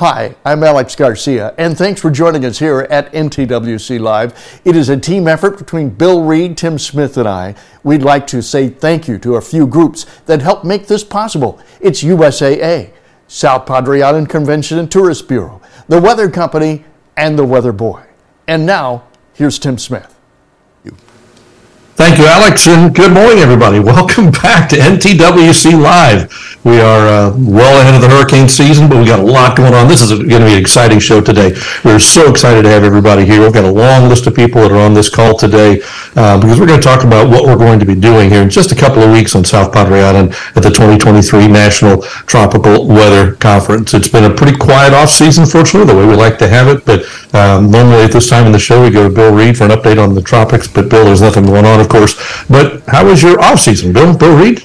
Hi, I'm Alex Garcia, and thanks for joining us here at NTWC Live. It is a team effort between Bill Read, Tim Smith, and I. We'd like to say thank you to a few groups that helped make this possible. It's USAA, South Padre Island Convention and Tourist Bureau, the Weather Company, and the Weather Boy. And now, here's Tim Smith. Thank you, Alex, and good morning, everybody. Welcome back to NTWC Live. We are uh, well ahead of the hurricane season, but we got a lot going on. This is going to be an exciting show today. We're so excited to have everybody here. We've got a long list of people that are on this call today uh, because we're going to talk about what we're going to be doing here in just a couple of weeks on South Padre Island at the 2023 National Tropical Weather Conference. It's been a pretty quiet off season, fortunately, the way we like to have it. But um, normally at this time in the show, we go to Bill Read for an update on the tropics. But Bill, there's nothing going on, course. But how was your off season, Bill? Bill Read?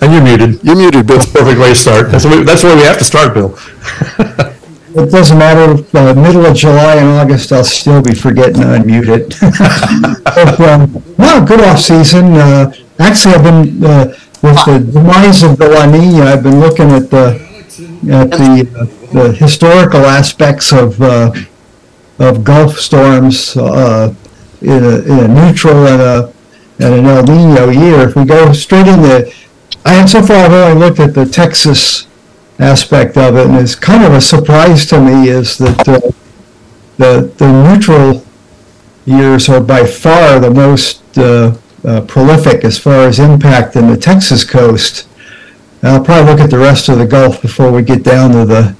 And you're muted. You're muted, Bill. That's a perfect way to start. That's the way, that's the way we have to start, Bill. It doesn't matter, if, uh, middle of July and August, I'll still be forgetting to unmute it. But, um, No, good off-season. Uh, Actually, I've been, uh, with the demise of the La Nina, I've been looking at the, at the, uh, the historical aspects of, uh, of Gulf storms, uh, in a, in a neutral and a, and an El Nino year. If we go straight in the, I have so far I've only looked at the Texas aspect of it, and it's kind of a surprise to me is that uh, the the neutral years are by far the most uh, uh, prolific as far as impact in the Texas coast. And I'll probably look at the rest of the Gulf before we get down to the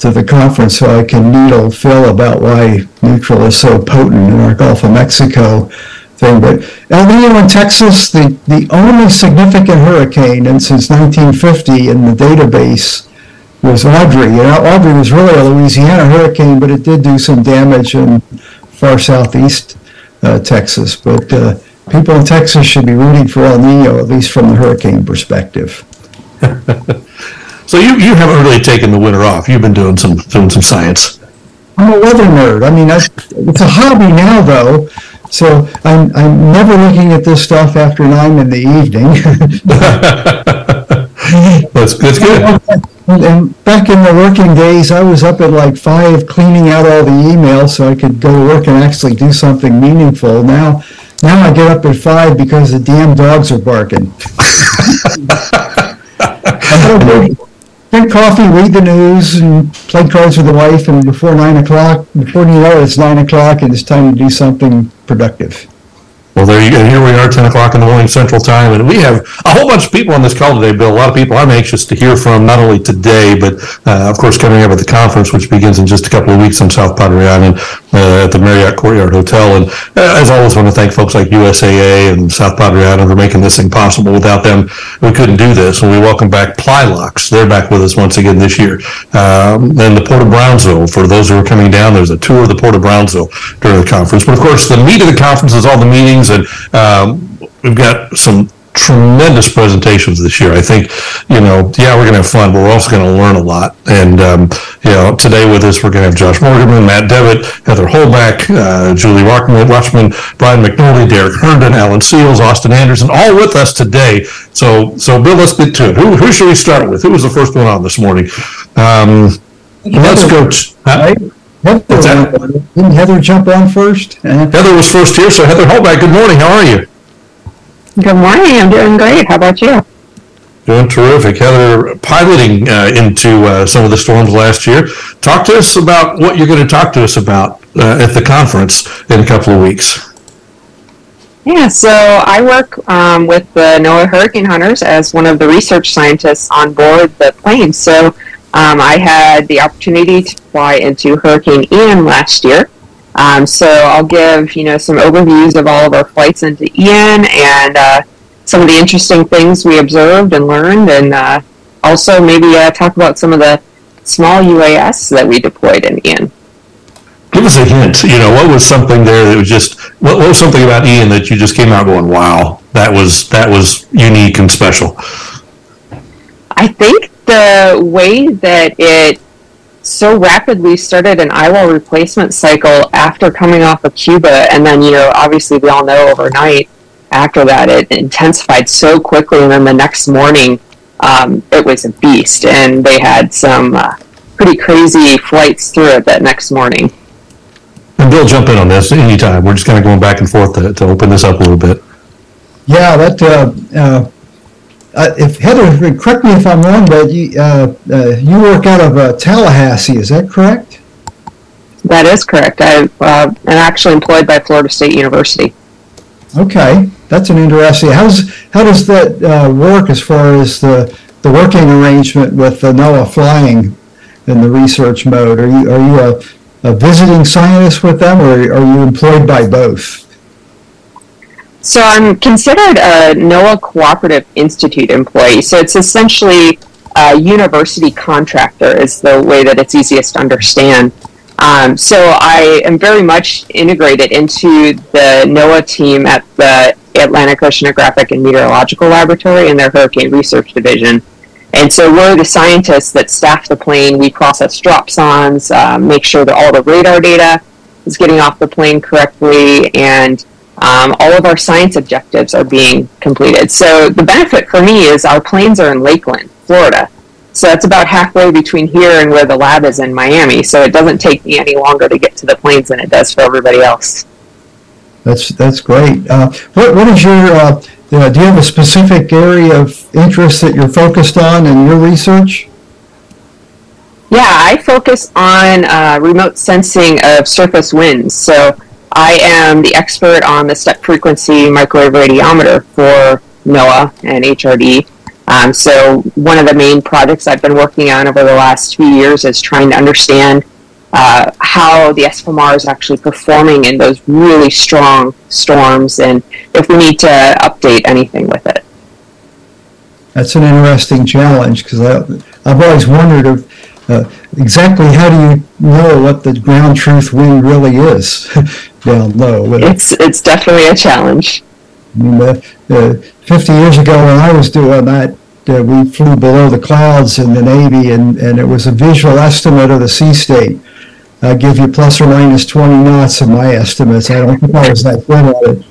to the conference, so I can needle Phil about why neutral is so potent in our Gulf of Mexico thing. But El Nino in Texas, the, the only significant hurricane and since 1950 in the database was Audrey. You know, Audrey was really a Louisiana hurricane, but it did do some damage in far southeast uh, Texas. But uh, people in Texas should be rooting for El Nino, at least from the hurricane perspective. So you, you haven't really taken the winter off. You've been doing some doing some science. I'm a weather nerd. I mean, I, it's a hobby now, though. So I'm, I'm never looking at this stuff after nine in the evening. That's that's good. And back in the working days, I was up at like five cleaning out all the emails so I could go to work and actually do something meaningful. Now, now I get up at five because the damn dogs are barking. I don't know. Drink coffee, read the news, and play cards with the wife, and before nine o'clock, before you know it, it's nine o'clock, and it's time to do something productive. Well, there you go. Here we are, 10 o'clock in the morning Central Time, and we have a whole bunch of people on this call today, Bill. A lot of people I'm anxious to hear from, not only today, but uh, of course coming up at the conference, which begins in just a couple of weeks on South Padre Island uh, at the Marriott Courtyard Hotel. And uh, as always, want to thank folks like USAA and South Padre Island for making this thing possible. Without them, we couldn't do this. And we welcome back Plylox. They're back with us once again this year. Um, and the Port of Brownsville, for those who are coming down, there's a tour of the Port of Brownsville during the conference. But of course, the meat of the conference is all the meetings and um, we've got some tremendous presentations this year. I think, you know, yeah, we're going to have fun, but we're also going to learn a lot. And, um, you know, today with us, we're going to have Josh Morgan, Matt Devitt, Heather Holbach, uh, Julie Rockman, Watchman, Brian McNoldy, Derek Herndon, Alan Sealls, Austin Anderson, all with us today. So, so Bill, let's get to it. Who, who should we start with? Who was the first one on this morning? Um, let's go. t- huh? Heather, didn't Heather jump on first? Heather was first here, so Heather Holbach, good morning. How are you? Good morning. I'm doing great. How about you? Doing terrific. Heather, piloting uh, into uh, some of the storms last year. Talk to us about what you're going to talk to us about uh, at the conference in a couple of weeks. Yeah, so I work um, with the NOAA Hurricane Hunters as one of the research scientists on board the plane. So um, I had the opportunity to fly into Hurricane Ian last year. Um, so I'll give you know some overviews of all of our flights into Ian and uh, some of the interesting things we observed and learned, and uh, also maybe uh, talk about some of the small UAS that we deployed in Ian. Give us a hint. You know, what was something there that was just what, what was something about Ian that you just came out going, "Wow, that was that was unique and special." I think the way that it so rapidly started an eyewall replacement cycle after coming off of Cuba, and then you know, obviously we all know overnight after that it intensified so quickly, and then the next morning um, it was a beast, and they had some uh, pretty crazy flights through it that next morning. And Bill, jump in on this anytime. We're just kind of going back and forth to, to open this up a little bit. Yeah, that, uh, uh, uh, if Heather, correct me if I'm wrong, but you, uh, uh, you work out of uh, Tallahassee, is that correct? That is correct. I uh, am actually employed by Florida State University. Okay, that's an interesting. How's how does that uh, work as far as the the working arrangement with the NOAA flying in the research mode? Are you are you a, a visiting scientist with them, or are you employed by both? So I'm considered a NOAA Cooperative Institute employee. So it's essentially a university contractor, is the way that it's easiest to understand. Um, so I am very much integrated into the NOAA team at the Atlantic Oceanographic and Meteorological Laboratory in their Hurricane Research Division. And so we're the scientists that staff the plane. We process dropsondes, uh, make sure that all the radar data is getting off the plane correctly, and um, all of our science objectives are being completed. So the benefit for me is our planes are in Lakeland, Florida. So that's about halfway between here and where the lab is in Miami. So it doesn't take me any longer to get to the planes than it does for everybody else. That's that's great. Uh, what what is your uh, uh, do you have a specific area of interest that you're focused on in your research? Yeah, I focus on uh, remote sensing of surface winds. So I am the expert on the step frequency microwave radiometer for NOAA and HRD. Um, so one of the main projects I've been working on over the last few years is trying to understand uh, how the SFMR is actually performing in those really strong storms and if we need to update anything with it. That's an interesting challenge because I've always wondered if, uh, exactly how do you know what the ground truth wind really is down low. It's, it's definitely a challenge. I mean, uh, uh, 50 years ago when I was doing that, uh, we flew below the clouds in the Navy, and, and it was a visual estimate of the sea state. I give you plus or minus 20 knots in my estimates. I don't think I was that good at it.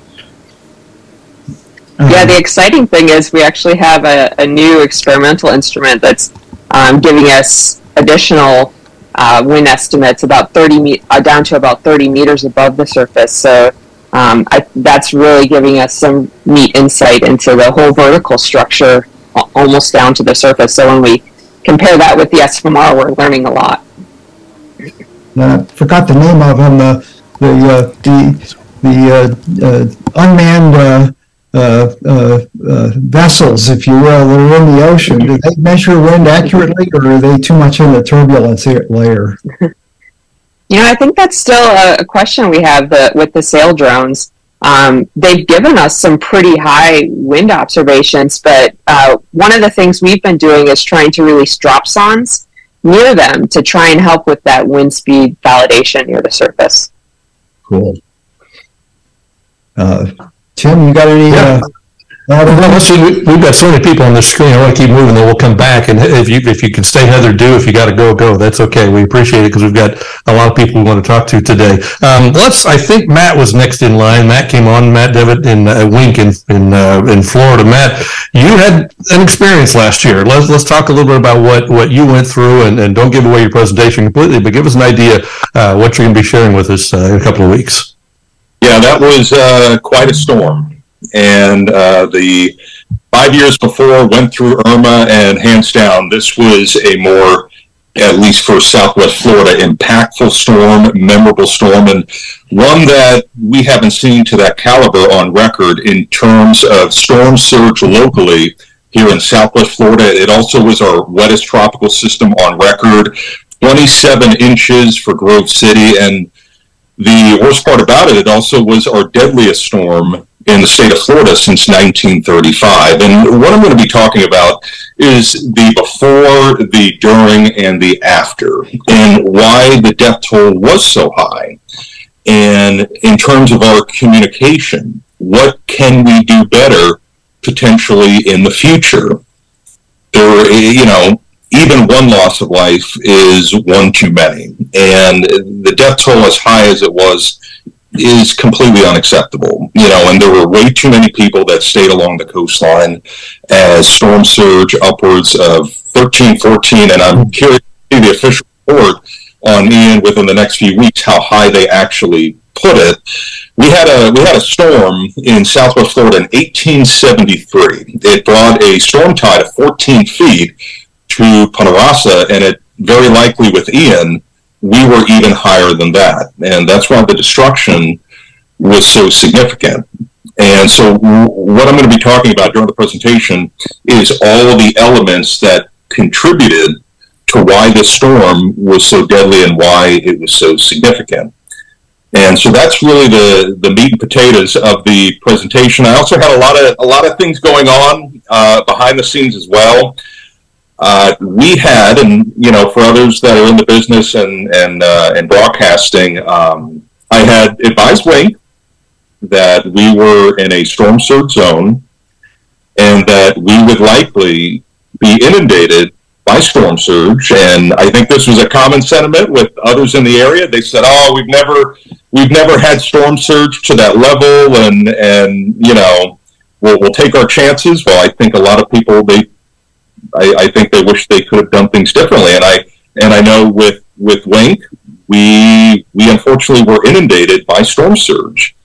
yeah, the exciting thing is we actually have a, a new experimental instrument that's um, giving us additional uh, wind estimates about 30 me- uh, down to about 30 meters above the surface. So um, I, that's really giving us some neat insight into the whole vertical structure almost down to the surface. So when we compare that with the SFMR, we're learning a lot. I forgot the name of. The the uh, the, the uh, uh, unmanned uh, uh, uh, vessels, if you will, that are in the ocean. Do they measure wind accurately, or are they too much in the turbulence layer? You know, I think that's still a, question we have the, with the sail drones. Um, they've given us some pretty high wind observations, but uh, one of the things we've been doing is trying to release dropsondes near them to try and help with that wind speed validation near the surface. Cool. Uh, Tim, you got any yeah. uh, well, listen, we've got so many people on the screen. I want to keep moving, then we'll come back. And if you if you can stay, Heather, do. If you got to go, go. That's okay. We appreciate it because we've got a lot of people we want to talk to today. Um, let's. I think Matt was next in line. Matt came on. Matt Devitt in uh, Wink in in uh, in Florida. Matt, you had an experience last year. Let's let's talk a little bit about what what you went through, and, and don't give away your presentation completely, but give us an idea uh, what you're going to be sharing with us uh, in a couple of weeks. Yeah, that was uh, quite a storm and uh, the five years before went through Irma and hands down, this was a more, at least for Southwest Florida, impactful storm, memorable storm, and one that we haven't seen to that caliber on record in terms of storm surge locally here in Southwest Florida. It also was our wettest tropical system on record, 27 inches for Grove City, and the worst part about it, it also was our deadliest storm in the state of Florida since 1935. And what I'm going to be talking about is the before, the during, and the after, and why the death toll was so high. And in terms of our communication, what can we do better potentially in the future? There, you know, even one loss of life is one too many. And the death toll, as high as it was is completely unacceptable. You know, and there were way too many people that stayed along the coastline as storm surge upwards of 13, 14, and I'm curious to see the official report on Ian within the next few weeks how high they actually put it. We had a we had a storm in Southwest Florida in 1873. It brought a storm tide of 14 feet to Punta and it very likely with Ian, we were even higher than that, and that's why the destruction was so significant. And so, what I'm going to be talking about during the presentation is all the elements that contributed to why this storm was so deadly and why it was so significant. And so that's really the, the meat and potatoes of the presentation. I also had a lot of a lot of things going on uh, behind the scenes as well. Uh, we had, and you know, for others that are in the business and and uh, and broadcasting, um, I had advised Wink that we were in a storm surge zone, and that we would likely be inundated by storm surge. And I think this was a common sentiment with others in the area. They said, "Oh, we've never we've never had storm surge to that level, and and you know, we'll we'll take our chances." Well, I think a lot of people they, I, I think they wish they could have done things differently. And I and I know with with Wink, we we unfortunately were inundated by storm surge.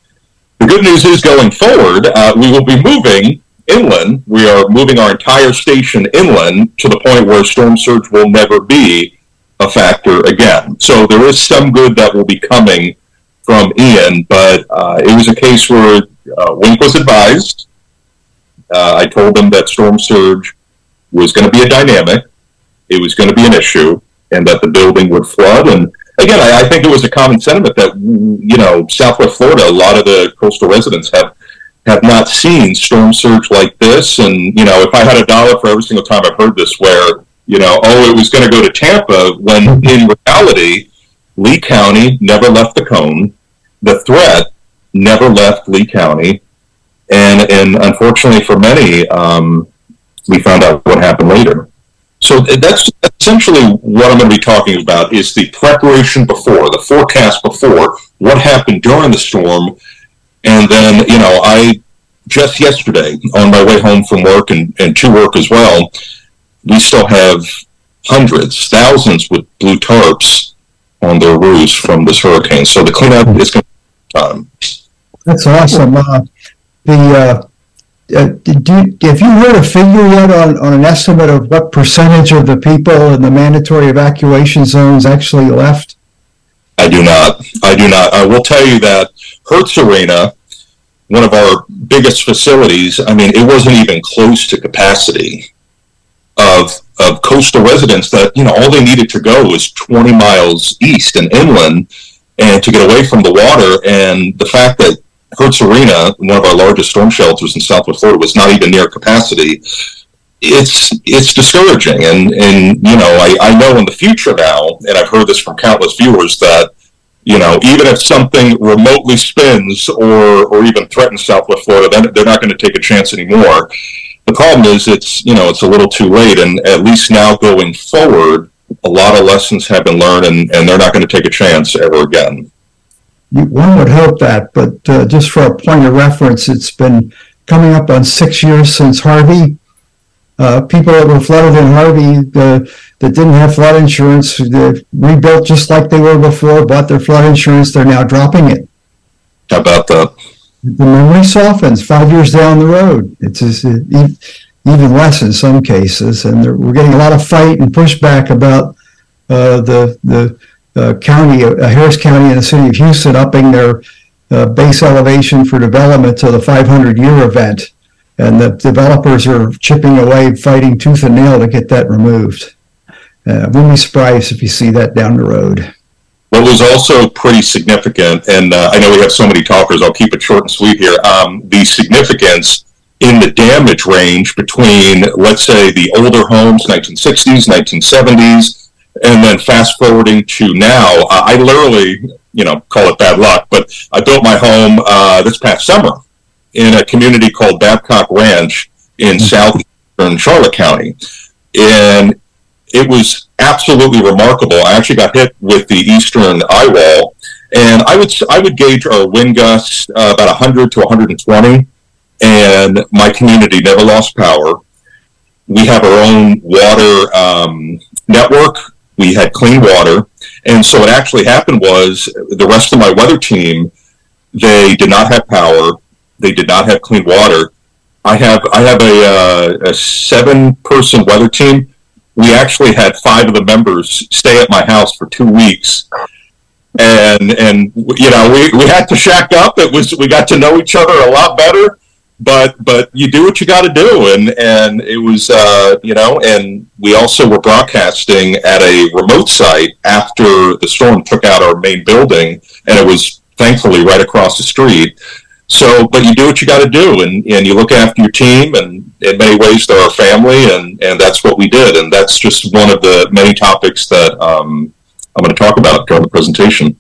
The good news is going forward, uh, we will be moving inland. We are moving our entire station inland to the point where storm surge will never be a factor again. So there is some good that will be coming from Ian, but uh, it was a case where uh, Wink was advised. Uh, I told them that storm surge was going to be a dynamic, it was going to be an issue, and that the building would flood. And again, I, I think it was a common sentiment that you know Southwest Florida, a lot of the coastal residents have have not seen storm surge like this. And, you know, if I had a dollar for every single time I've heard this where, you know, oh, it was going to go to Tampa, when in reality, Lee County never left the cone. The threat never left Lee County. And, and unfortunately for many, um, we found out what happened later. So that's essentially what I'm going to be talking about is the preparation before, the forecast before, what happened during the storm, and then, you know, I just yesterday on my way home from work and, and to work as well, we still have hundreds, thousands with blue tarps on their roofs from this hurricane. So the cleanup is going to time. That's awesome. Uh, the uh, uh, did you, have you heard a figure yet on, on an estimate of what percentage of the people in the mandatory evacuation zones actually left? I do not. I do not. I will tell you that Hertz Arena, one of our biggest facilities, I mean, it wasn't even close to capacity of of coastal residents that, you know, all they needed to go was 20 miles east and inland and to get away from the water. And the fact that Hertz Arena, one of our largest storm shelters in Southwest Florida, was not even near capacity, it's it's discouraging. And and you know, I, I know in the future now, and I've heard this from countless viewers that you know, even if something remotely spins or or even threatens Southwest Florida, then they're not going to take a chance anymore. The problem is, it's you know, it's a little too late, and at least now going forward, a lot of lessons have been learned, and, and they're not going to take a chance ever again. One would hope that, but uh, just for a point of reference, it's been coming up on six years since Harvey. Uh, people that were flooded in Harvey, uh, that didn't have flood insurance, they rebuilt just like they were before, bought their flood insurance, they're now dropping it. How about that? The memory softens five years down the road. It's just, uh, even less in some cases, and we're getting a lot of fight and pushback about uh, the the uh, county, uh, Harris County, and the city of Houston upping their uh, base elevation for development to the 500 year event, and the developers are chipping away, fighting tooth and nail to get that removed. Uh, wouldn't be surprised if you see that down the road. What was also pretty significant, and uh, I know we have so many talkers, I'll keep it short and sweet here. Um, the significance in the damage range between, let's say, the older homes, 1960s, 1970s, and then fast forwarding to now. I literally, you know, call it bad luck, but I built my home uh, this past summer in a community called Babcock Ranch in mm-hmm. southern Charlotte County. And it was absolutely remarkable. I actually got hit with the eastern eye wall, and I would I would gauge our wind gusts uh, about 100 to 120, and my community never lost power. We have our own water um, network. We had clean water, and so what actually happened was the rest of my weather team they did not have power. They did not have clean water. I have I have a, uh, a seven person weather team. We actually had five of the members stay at my house for two weeks and and you know we, we had to shack up it was we got to know each other a lot better but but you do what you got to do and and it was uh, you know and we also were broadcasting at a remote site after the storm took out our main building and it was thankfully right across the street so but you do what you got to do and and you look after your team and in many ways they're our family and and that's what we did and that's just one of the many topics that um, I'm going to talk about during the presentation.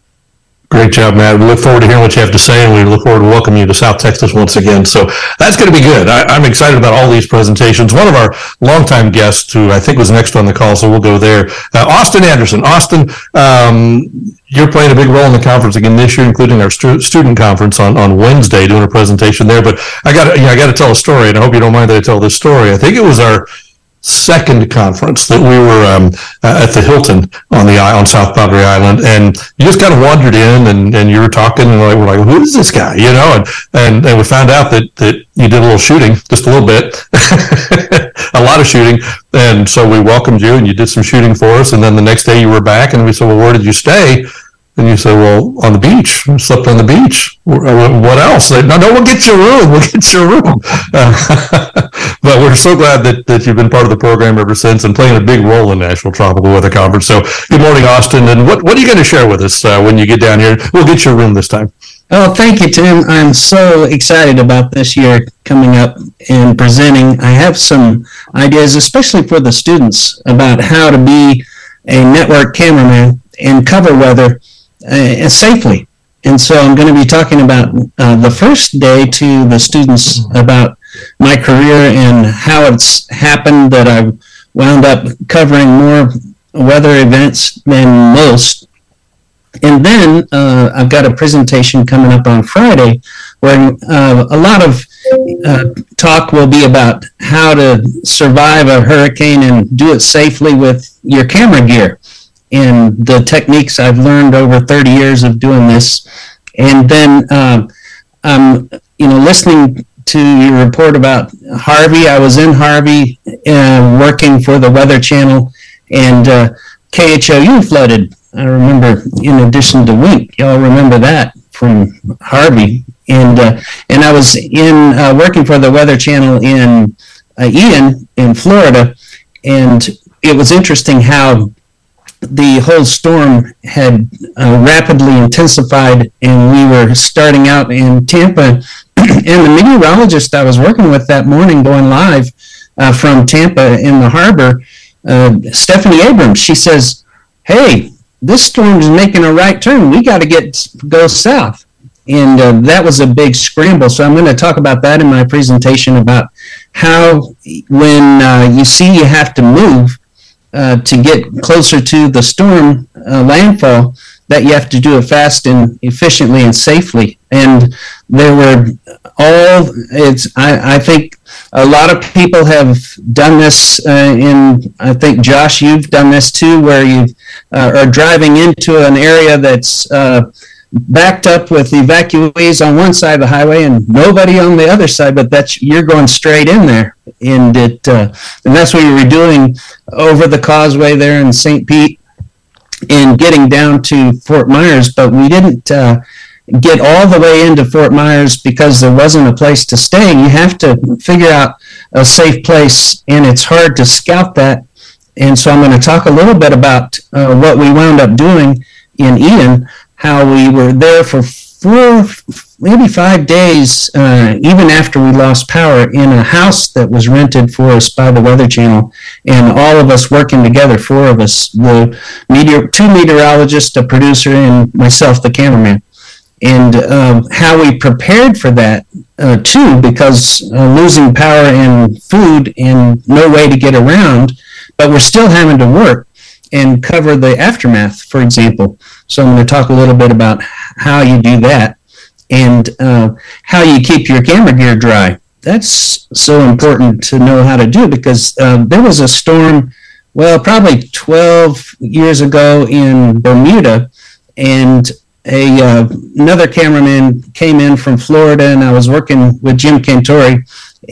Great job, Matt. We look forward to hearing what you have to say, and we look forward to welcoming you to South Texas once again. So that's going to be good. I, am excited about all these presentations. One of our longtime guests, who I think was next on the call, so we'll go there. Uh, Austin Anderson. Austin, um, you're playing a big role in the conference again this year, including our stu- student conference on, on Wednesday, doing a presentation there. But I got you know, I got to tell a story, and I hope you don't mind that I tell this story. I think it was our second conference that we were um, at the Hilton on the on South Padre Island, and you just kind of wandered in, and, and you were talking, and we're like, who is this guy, you know? And and, and we found out that that you did a little shooting, just a little bit, a lot of shooting, and so we welcomed you, and you did some shooting for us, and then the next day you were back, and we said, well, where did you stay? And you say, well, on the beach. I slept on the beach. Uh, what else? No, no, we'll get your room. We'll get your room. Uh, but we're so glad that, that you've been part of the program ever since and playing a big role in National Tropical Weather Conference. So good morning, Austin. And what, what are you going to share with us uh, when you get down here? We'll get your room this time. Oh, thank you, Tim. I'm so excited about this year coming up and presenting. I have some ideas, especially for the students, about how to be a network cameraman and cover weather uh, safely. And so I'm going to be talking about uh, the first day to the students about my career and how it's happened that I've wound up covering more weather events than most. And then uh, I've got a presentation coming up on Friday where uh, a lot of uh, talk will be about how to survive a hurricane and do it safely with your camera gear and the techniques I've learned over 30 years of doing this. And then um, you know, listening to your report about Harvey. I was in Harvey uh, working for the Weather Channel, and uh, KHOU flooded. I remember, in addition to Wink, y'all remember that from Harvey. And uh, and I was in uh, working for the Weather Channel in uh, Ian in Florida, and it was interesting how the whole storm had uh, rapidly intensified, and we were starting out in Tampa. and the meteorologist I was working with that morning, going live uh, from Tampa in the harbor, uh, Stephanie Abrams, she says, "Hey, this storm is making a right turn. We got to get go south." And uh, that was a big scramble. So I'm going to talk about that in my presentation about how when uh, you see you have to move uh, to get closer to the storm uh, landfall that you have to do it fast and efficiently and safely. And there were all it's I, I think a lot of people have done this uh, in I think Josh you've done this too where you uh, are driving into an area that's uh, backed up with evacuees on one side of the highway and nobody on the other side, but that's you're going straight in there, and it uh, and that's what you were doing over the causeway there in St. Pete and getting down to Fort Myers, but we didn't uh, get all the way into Fort Myers because there wasn't a place to stay. You have to figure out a safe place, and it's hard to scout that. And so I'm going to talk a little bit about uh, what we wound up doing in Ian how we were there for four, maybe five days, uh, even after we lost power, in a house that was rented for us by the Weather Channel, and all of us working together, four of us, the meteor, two meteorologists, a producer, and myself, the cameraman. And um, how we prepared for that uh, too, because uh, losing power and food and no way to get around, but we're still having to work and cover the aftermath, for example. So I'm going to talk a little bit about how you do that and uh, how you keep your camera gear dry. That's so important to know how to do because uh, there was a storm, well, probably 12 years ago in Bermuda, and a uh, another cameraman came in from Florida, and I was working with Jim Cantore,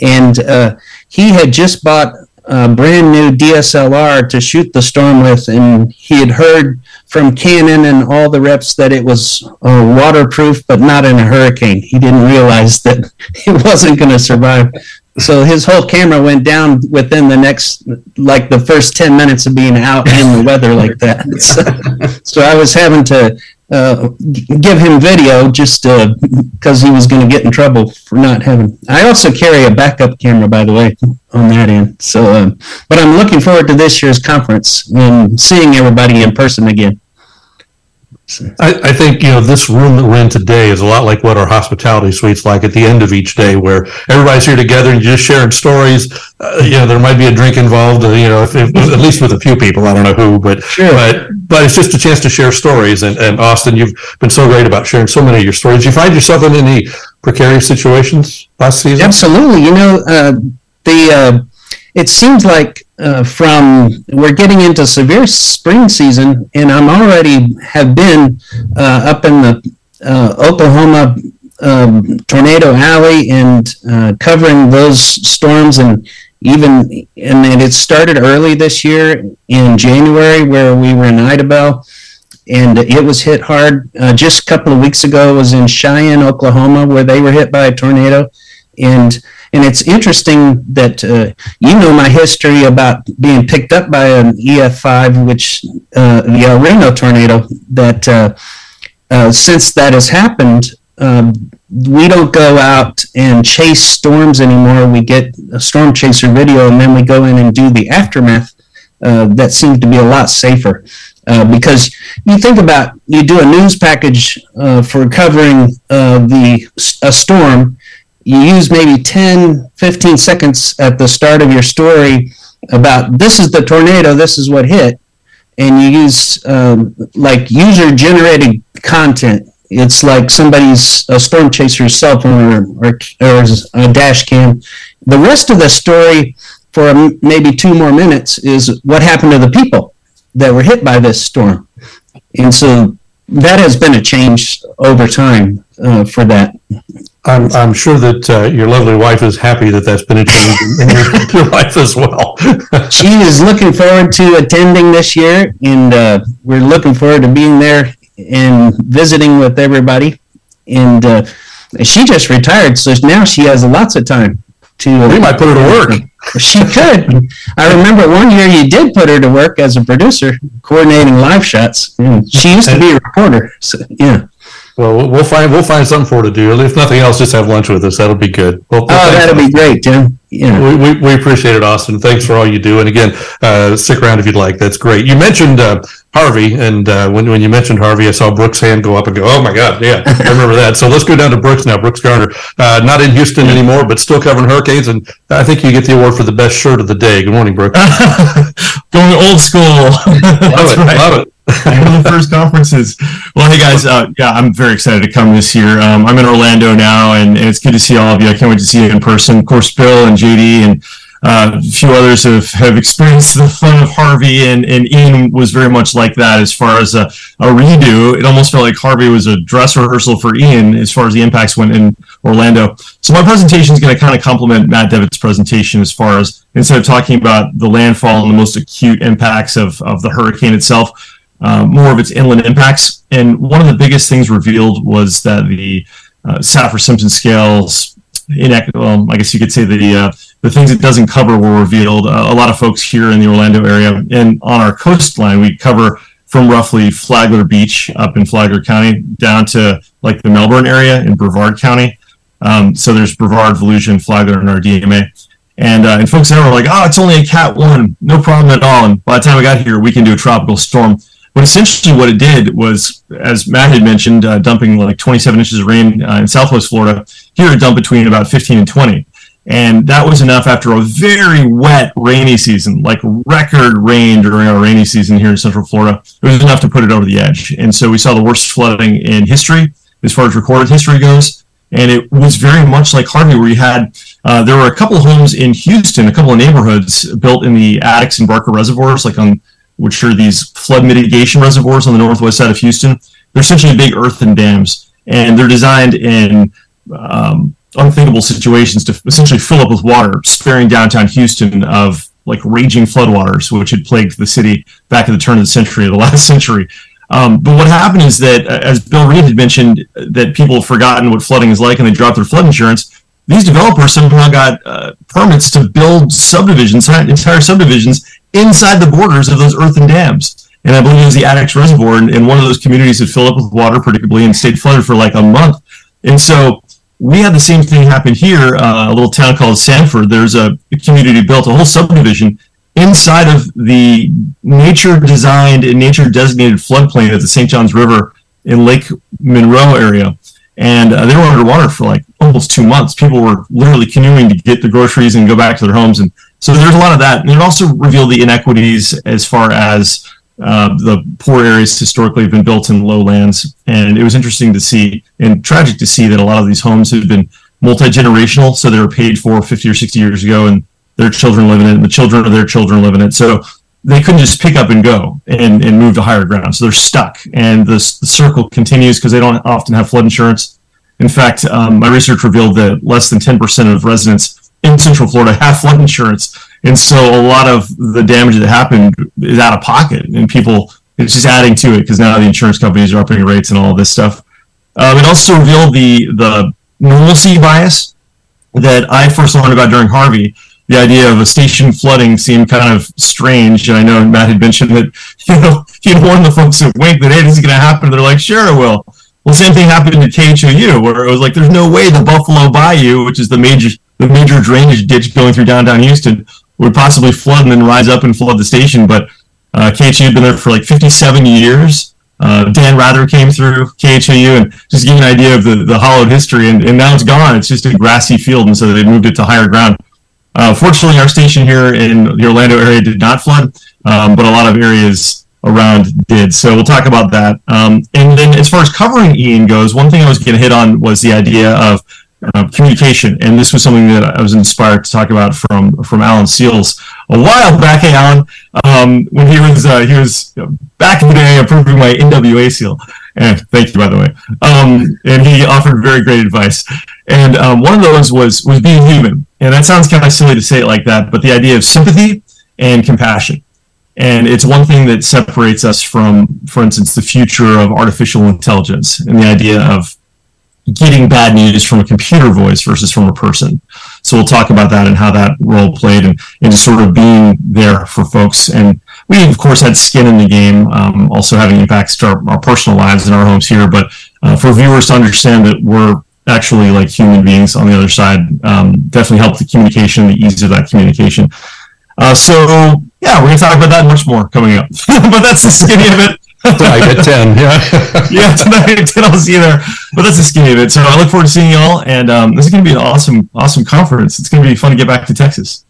and uh, he had just bought a brand new DSLR to shoot the storm with, and he had heard from Canon and all the reps that it was uh, waterproof, but not in a hurricane. He didn't realize that it wasn't going to survive. So his whole camera went down within the next, like the first 10 minutes of being out in the weather like that. So, so I was having to uh, give him video just because uh, he was going to get in trouble for not having. I also carry a backup camera, by the way, on that end. So, uh, but I'm looking forward to this year's conference and seeing everybody in person again. I, I, think you know this room that we're in today is a lot like what our hospitality suites like at the end of each day, where everybody's here together and you just sharing stories. Uh, you know, there might be a drink involved. Uh, you know, if, if, at least with a few people. I don't know who, but sure. but but it's just a chance to share stories. And, and Austin, you've been so great about sharing so many of your stories. you find yourself in any precarious situations last season? Absolutely. You know, uh, the uh, it seems like uh, from we're getting into severe spring season, and I'm already have been uh, up in the uh, Oklahoma um, tornado alley and uh, covering those storms, and even and it started early this year in January where we were in Idabel. And it was hit hard. Uh, just a couple of weeks ago, was in Cheyenne, Oklahoma, where they were hit by a tornado. And and it's interesting that uh, you know my history about being picked up by an EF5, which uh, the El Reno tornado. That uh, uh, since that has happened, um, we don't go out and chase storms anymore. We get a storm chaser video, and then we go in and do the aftermath. Uh, that seems to be a lot safer. Uh, because you think about you do a news package for covering the a storm you use maybe 10, 15 seconds at the start of your story about this is the tornado, this is what hit, and you use um, like user generated content. It's like somebody's a storm chaser's cell phone or, or, or a dash cam. The rest of the story for maybe two more minutes is what happened to the people that were hit by this storm. And so that has been a change over time uh, for that. I'm, I'm sure that uh, your lovely wife is happy that that's been a change in your, your life as well. she is looking forward to attending this year, and uh, we're looking forward to being there and visiting with everybody. And uh, she just retired, so now she has lots of time to. we might put her to work. She could. I remember one year you did put her to work as a producer, coordinating live shots. She used to be a reporter. So, yeah. Well, we'll find we'll find something for her to do. If nothing else, just have lunch with us. That'll be good. Well, oh, that'll be great, Jim. Yeah, we, we, we, appreciate it, Austin. Thanks for all you do. And again, uh, stick around if you'd like. That's great. You mentioned uh, Harvey, and uh, when when you mentioned Harvey, I saw Brooks' hand go up and go, "Oh my God, yeah, I remember that." So let's go down to Brooks now. Brooks Garner, uh, not in Houston anymore, but still covering hurricanes, and I think you get the award for the best shirt of the day. Good morning, Brooks. Going old school. love it. Right. Love it. the first conferences. Well, hey guys, uh, yeah, I'm very excited to come this year. Um, I'm in Orlando now, and, and, it's good to see all of you. I can't wait to see you in person. Of course, Bill and JD and uh, a few others have, have experienced the fun of Harvey, and, and Ian was very much like that as far as a, a redo. It almost felt like Harvey was a dress rehearsal for Ian as far as the impacts went in Orlando. So my presentation is going to kind of complement Matt Devitt's presentation as far as instead of talking about the landfall and the most acute impacts of, of the hurricane itself, uh, more of its inland impacts. And one of the biggest things revealed was that the uh, Saffir-Simpson scales, well, I guess you could say the uh, the things it doesn't cover were revealed. Uh, a lot of folks here in the Orlando area and on our coastline, we cover from roughly Flagler Beach up in Flagler County down to like the Melbourne area in Brevard County. Um, so there's Brevard, Volusia, Flagler in our DMA. And, uh, and folks there were like, oh, it's only a Cat 1, no problem at all. And by the time I got here, we can do a tropical storm. But essentially, what it did was, as Matt had mentioned, uh, dumping like 27 inches of rain uh, in Southwest Florida. Here, it dumped between about 15 and 20. And that was enough after a very wet, rainy season, like record rain during our rainy season here in Central Florida. It was enough to put it over the edge. And so we saw the worst flooding in history as far as recorded history goes. And it was very much like Harvey, where you had, uh, there were a couple of homes in Houston, a couple of neighborhoods built in the Addicks and Barker reservoirs, like on, which are these flood mitigation reservoirs on the northwest side of Houston. They're essentially big earthen dams, and they're designed in um, unthinkable situations to essentially fill up with water, sparing downtown Houston of like raging floodwaters, which had plagued the city back at the turn of the century, the last century. Um, but what happened is that, uh, as Bill Read had mentioned, that people have forgotten what flooding is like and they dropped their flood insurance. These developers somehow got uh, permits to build subdivisions, entire subdivisions, inside the borders of those earthen dams. And I believe it was the Addicks Reservoir, and, and one of those communities had filled up with water predictably and stayed flooded for like a month. And so we had the same thing happen here, uh, a little town called Sanford. There's a, a community built, a whole subdivision inside of the nature designed and nature designated floodplain of the St. Johns River in Lake Monroe area. And uh, they were underwater for like almost two months. People were literally canoeing to get the groceries and go back to their homes. And so there's a lot of that. And it also revealed the inequities as far as uh, the poor areas historically have been built in lowlands, and it was interesting to see and tragic to see that a lot of these homes have been multi generational. So they were paid for 50 or 60 years ago, and their children live in it, and the children of their children live in it. So they couldn't just pick up and go and, and move to higher ground. So they're stuck, and this, the circle continues because they don't often have flood insurance. In fact, um, my research revealed that less than 10% of residents in Central Florida have flood insurance and so a lot of the damage that happened is out of pocket, and people it's just adding to it because now the insurance companies are upping rates and all this stuff. Um, it also revealed the the normalcy bias that I first learned about during Harvey. The idea of a station flooding seemed kind of strange, and I know Matt had mentioned that you know he'd warned the folks at Wink that hey, this is going to happen. They're like, sure, it will. Well, same thing happened at KHOU, where it was like, there's no way the Buffalo Bayou, which is the major the major drainage ditch going through downtown Houston, would possibly flood and then rise up and flood the station. But uh, KHOU had been there for like 57 years. Uh, Dan Rather came through KHU and just give an idea of the, the hollowed history. And, and now it's gone. It's just a grassy field. And so they moved it to higher ground. Uh, fortunately, our station here in the Orlando area did not flood, um, but a lot of areas around did. So we'll talk about that. Um, and then as far as covering Ian goes, one thing I was going to hit on was the idea of uh, communication, and this was something that I was inspired to talk about from from Alan Sealls a while back. Alan, um, when he was uh, he was back in the day approving my NWA seal, and thank you by the way. Um, and he offered very great advice, and um, one of those was was being human, and that sounds kind of silly to say it like that, but the idea of sympathy and compassion. And it's one thing that separates us from, for instance, the future of artificial intelligence and the idea of getting bad news from a computer voice versus from a person. So we'll talk about that and how that role played and, and just sort of being there for folks. And we, of course, had skin in the game, um, also having impacts to our, our, personal lives in our homes here. But uh, for viewers to understand that we're actually like human beings on the other side, um, definitely help the communication, the ease of that communication. Uh, so yeah, we're to talk about that much more coming up. but that's the skinny of it tonight at 10. Yeah. yeah, tonight at 10, I'll see you there. But that's the skinny of it. So I look forward to seeing y'all. And um, this is going to be an awesome, awesome conference. It's going to be fun to get back to Texas.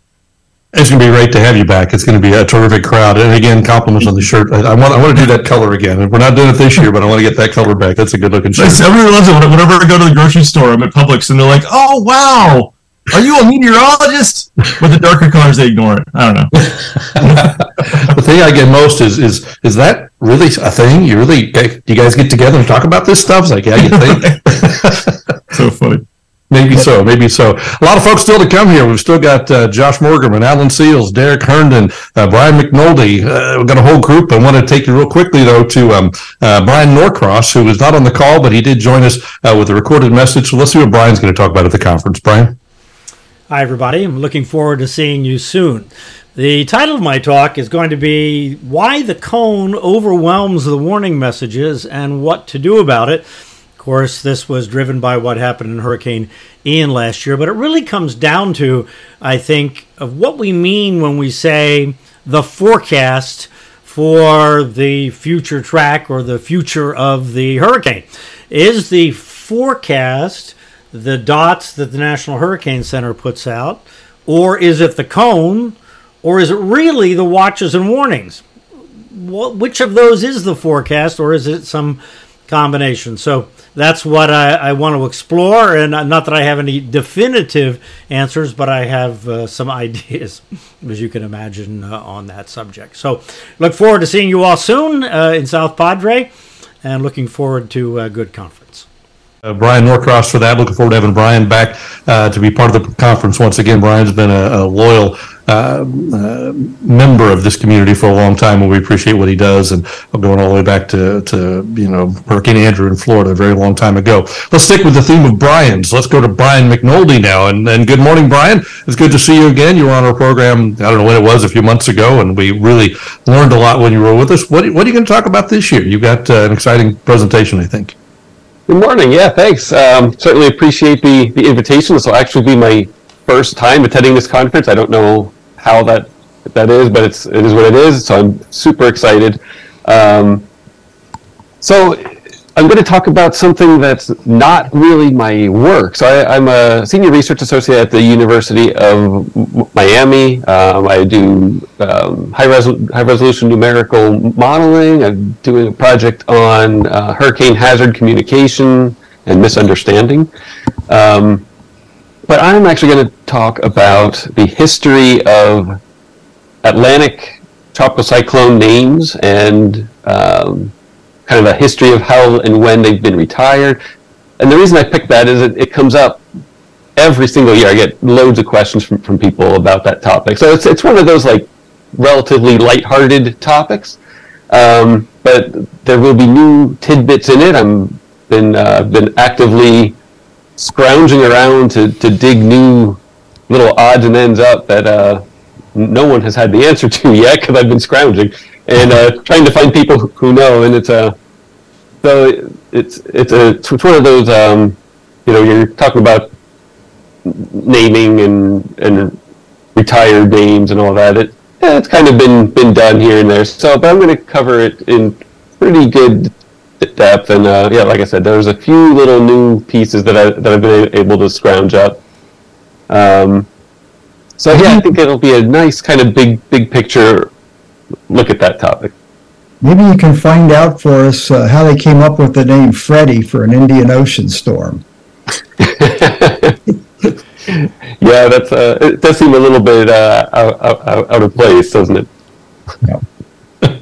It's going to be great to have you back. It's going to be a terrific crowd. And again, compliments on the shirt. I, I want I want to do that color again. We're not doing it this year, but I want to get that color back. That's a good looking shirt. Everyone loves it. Whenever I go to the grocery store, I'm at Publix, and they're like, "Oh wow, are you a meteorologist? With the darker colors, they ignore it. I don't know. the thing I get most is is is that really a thing? You really do you guys get together and talk about this stuff? It's like, yeah, you think. so funny. Maybe so, maybe so. A lot of folks still to come here. We've still got uh, Josh Morgan, Alan Sealls, Derek Herndon, uh, Brian McNoldy. Uh, we've got a whole group. I want to take you real quickly, though, to um, uh, Brian Norcross, who was not on the call, but he did join us uh, with a recorded message. So let's see what Brian's going to talk about at the conference. Brian? Hi, everybody. I'm looking forward to seeing you soon. The title of my talk is going to be Why the Cone Overwhelms the Warning Messages and What to Do About It. Of course, this was driven by what happened in Hurricane Ian last year, but it really comes down to, I think, of what we mean when we say the forecast for the future track or the future of the hurricane. Is the forecast the dots that the National Hurricane Center puts out, or is it the cone, or is it really the watches and warnings? What, which of those is the forecast, or is it some combination? So that's what I, I want to explore, and not that I have any definitive answers, but I have uh, some ideas, as you can imagine, uh, on that subject. So look forward to seeing you all soon uh, in South Padre, and looking forward to a good conference. Uh, Brian Norcross for that. Looking forward to having Brian back uh, to be part of the conference once again. Brian's been a, a loyal uh, uh, member of this community for a long time, and we appreciate what he does. And going all the way back to, to you know Hurricane Andrew in Florida a very long time ago. Let's stick with the theme of Brian's. Let's go to Brian McNoldy now. And, and good morning, Brian. It's good to see you again. You were on our program. I don't know when it was, a few months ago, and we really learned a lot when you were with us. What, what are you going to talk about this year? You've got uh, an exciting presentation, I think. Good morning. Yeah, thanks. Um, certainly appreciate the, the invitation. This will actually be my first time attending this conference. I don't know how that that is, but it's it is what it is. So I'm super excited. Um, so I'm going to talk about something that's not really my work. So I, am a senior research associate at the University of Miami. Um, I do um, high, resol- high resolution numerical modeling. I'm doing a project on uh, hurricane hazard communication and misunderstanding. Um, but I'm actually going to talk about the history of Atlantic tropical cyclone names and um, kind of a history of how and when they've been retired. And the reason I picked that is it, it comes up every single year. I get loads of questions from, from people about that topic. So it's, it's one of those like relatively light-hearted topics. Um, but there will be new tidbits in it. I'm been uh, been actively scrounging around to, to dig new little odds and ends up that uh, no one has had the answer to yet because I've been scrounging and uh, trying to find people who know. And it's a so it's it's a it's one of those um, you know you're talking about naming and and retired names and all that. It yeah, it's kind of been been done here and there. So, but I'm going to cover it in pretty good depth. And uh, yeah, like I said, there's a few little new pieces that I that I've been able to scrounge up. Um, so yeah, I think it'll be a nice kind of big big picture look at that topic. Maybe you can find out for us uh, how they came up with the name Freddie for an Indian Ocean storm. yeah, that's uh, it does seem a little bit uh, out, out, out of place, doesn't it? Yeah. well,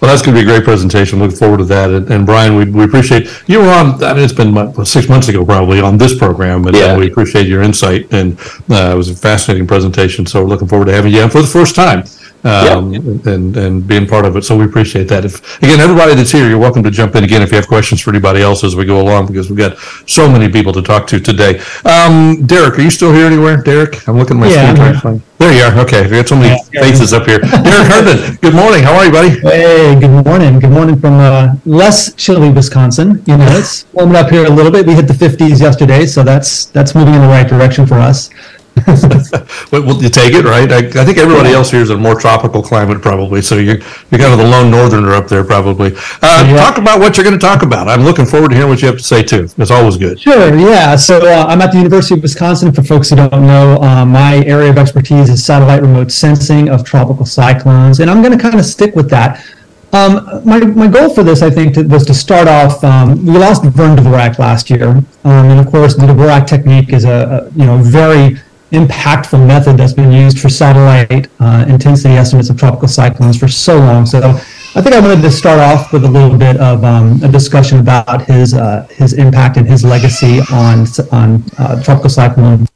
that's going to be a great presentation. Look forward to that. And, and Brian, we, we appreciate you were on. I mean, it's been what, six months ago, probably on this program, and yeah. we appreciate your insight. And uh, it was a fascinating presentation. So we're looking forward to having you on for the first time um, yeah. and and being part of it. So we appreciate that. If again, everybody that's here, you're welcome to jump in again if you have questions for anybody else as we go along because we've got so many people to talk to today. Um, Derek, are you still here anywhere? Derek, I'm looking at my yeah, screen. Trying there you are. Okay, we got so many yeah, faces up here. Derek Herndon, good morning. How are you, buddy? Hey, good morning. Good morning from uh, less chilly Wisconsin. You know, it's warming up here a little bit. We hit the 50s yesterday, so that's that's moving in the right direction for us. Well, you take it, right? I, I, think everybody else here is in a more tropical climate, probably. So you're you're kind of the lone northerner up there, probably. Uh, yeah. Talk about what you're going to talk about. I'm looking forward to hearing what you have to say too. It's always good. Sure. Yeah. So uh, I'm at the University of Wisconsin. For folks who don't know, uh, my area of expertise is satellite remote sensing of tropical cyclones, and I'm going to kind of stick with that. Um, my, my goal for this, I think, to, was to start off. Um, we lost Vern Dvorak last year, um, and of course, the Dvorak technique is a, a you know very impactful method that's been used for satellite uh, intensity estimates of tropical cyclones for so long. So I think I wanted to start off with a little bit of um, a discussion about his uh, his impact and his legacy on on uh, tropical cyclone.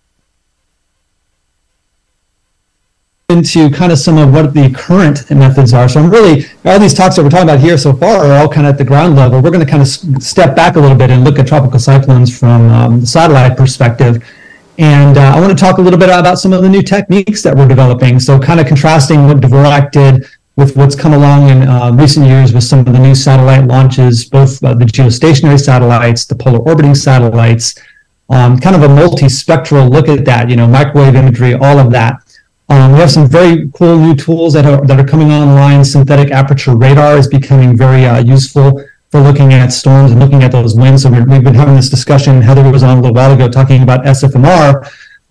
into kind of some of what the current methods are. So I'm really, all these talks that we're talking about here so far are all kind of at the ground level. We're going to kind of step back a little bit and look at tropical cyclones from um, the satellite perspective and uh, I want to talk a little bit about some of the new techniques that we're developing. So, kind of contrasting what Dvorak did with what's come along in uh, recent years with some of the new satellite launches, both uh, the geostationary satellites, the polar orbiting satellites, um, kind of a multi-spectral look at that, you know, microwave imagery, all of that. Um, we have some very cool new tools that are, that are coming online. Synthetic aperture radar is becoming very uh, useful for looking at storms and looking at those winds. So we have been having this discussion. Heather was on a little while ago talking about SFMR.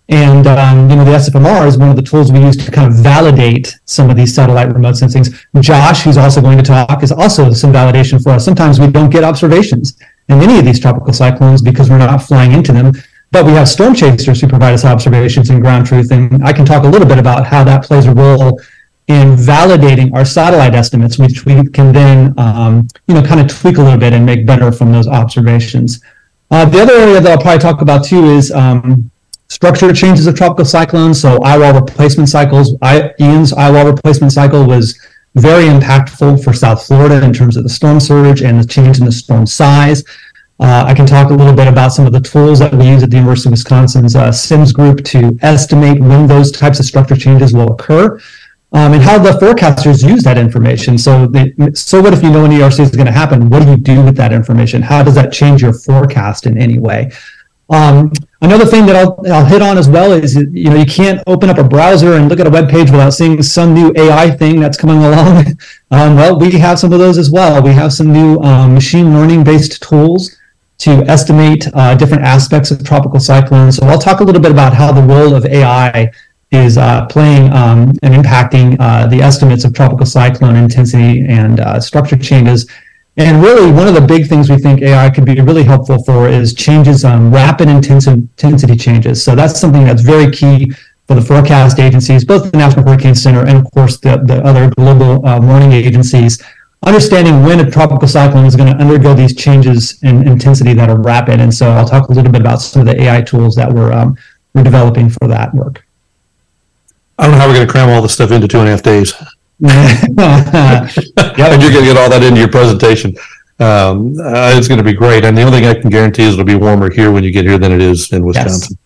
And, um, you know, the SFMR is one of the tools we use to kind of validate some of these satellite remote sensings. Josh, who's also going to talk, is also some validation for us. Sometimes we don't get observations in any of these tropical cyclones because we're not flying into them. But we have storm chasers who provide us observations and ground truth. And I can talk a little bit about how that plays a role in validating our satellite estimates, which we can then, um, you know, kind of tweak a little bit and make better from those observations. Uh, the other area that I'll probably talk about too is um, structure changes of tropical cyclones. So eyewall replacement cycles. I, Ian's eyewall replacement cycle was very impactful for South Florida in terms of the storm surge and the change in the storm size. Uh, I can talk a little bit about some of the tools that we use at the University of Wisconsin's uh, CIMSS group to estimate when those types of structure changes will occur um, and how the forecasters use that information. So, they, so what if you know an ERC is going to happen? What do you do with that information? How does that change your forecast in any way? Um, another thing that I'll, I'll hit on as well is you know you can't open up a browser and look at a web page without seeing some new AI thing that's coming along. um, well, we have some of those as well. We have some new um, machine learning based tools to estimate uh, different aspects of tropical cyclones. So I'll talk a little bit about how the role of AI is uh, playing um, and impacting uh, the estimates of tropical cyclone intensity and uh, structure changes. And really, one of the big things we think AI could be really helpful for is changes, um, rapid intensity changes. So that's something that's very key for the forecast agencies, both the National Hurricane Center and, of course, the, the other global uh, warning agencies. Understanding when a tropical cyclone is going to undergo these changes in intensity that are rapid. And so I'll talk a little bit about some of the AI tools that we're, um, we're developing for that work. I don't know how we're going to cram all this stuff into two and a half days. yeah. and you're going to get all that into your presentation. Um, uh, it's going to be great. And the only thing I can guarantee is it'll be warmer here when you get here than it is in Wisconsin.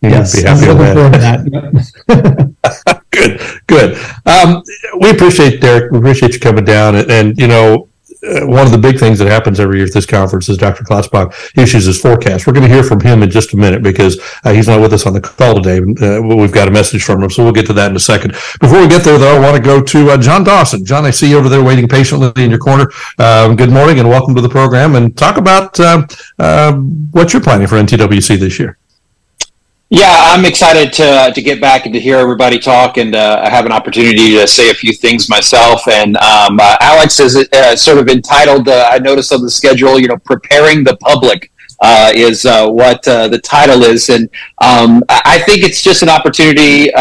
Yes. You're yes. be happy I'm looking forward to that. good, good. Um, we appreciate Derek. We appreciate you coming down. And, and you know, one of the big things that happens every year at this conference is Dr. Klotzbach issues his forecast. We're going to hear from him in just a minute because uh, he's not with us on the call today. Uh, we've got a message from him, so we'll get to that in a second. Before we get there, though, I want to go to uh, John Dawson. John, I see you over there waiting patiently in your corner. Um, good morning and welcome to the program. And talk about um, um, what you're planning for NTWC this year. Yeah, I'm excited to to get back and to hear everybody talk, and uh, have an opportunity to say a few things myself. And um, uh, Alex is uh, sort of entitled. Uh, I noticed on the schedule, you know, preparing the public uh, is uh, what the title is, and um, I think it's just an opportunity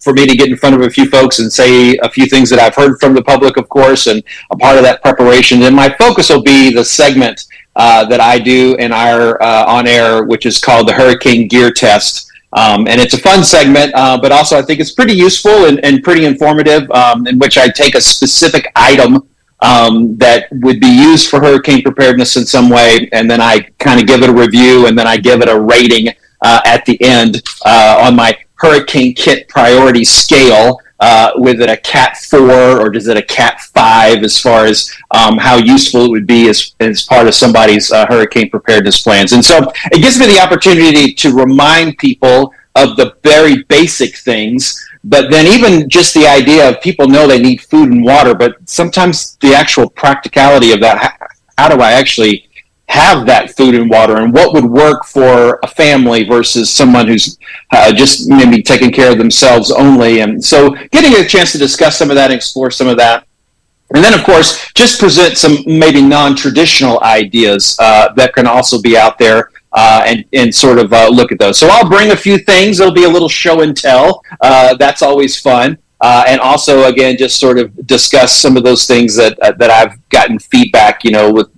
for me to get in front of a few folks and say a few things that I've heard from the public, of course, and a part of that preparation. And my focus will be the segment uh, that I do in our uh, on air, which is called the Hurricane Gear Test. Um, and it's a fun segment, uh, but also I think it's pretty useful and, and pretty informative, um, in which I take a specific item um, that would be used for hurricane preparedness in some way, and then I kind of give it a review, and then I give it a rating uh, at the end uh, on my hurricane kit priority scale uh, with it a cat four or is it a cat five as far as um, how useful it would be as, as part of somebody's uh, hurricane preparedness plans. And so it gives me the opportunity to remind people of the very basic things. But then, even just the idea of people know they need food and water, but sometimes the actual practicality of that how, how do I actually have that food and water and what would work for a family versus someone who's uh, just maybe taking care of themselves only. And so getting a chance to discuss some of that, and explore some of that. And then, of course, just present some maybe non-traditional ideas uh, that can also be out there uh, and, and sort of uh, look at those. So I'll bring a few things. It'll be a little show and tell. Uh, that's always fun. Uh, and also, again, just sort of discuss some of those things that uh, that I've gotten feedback. You know, with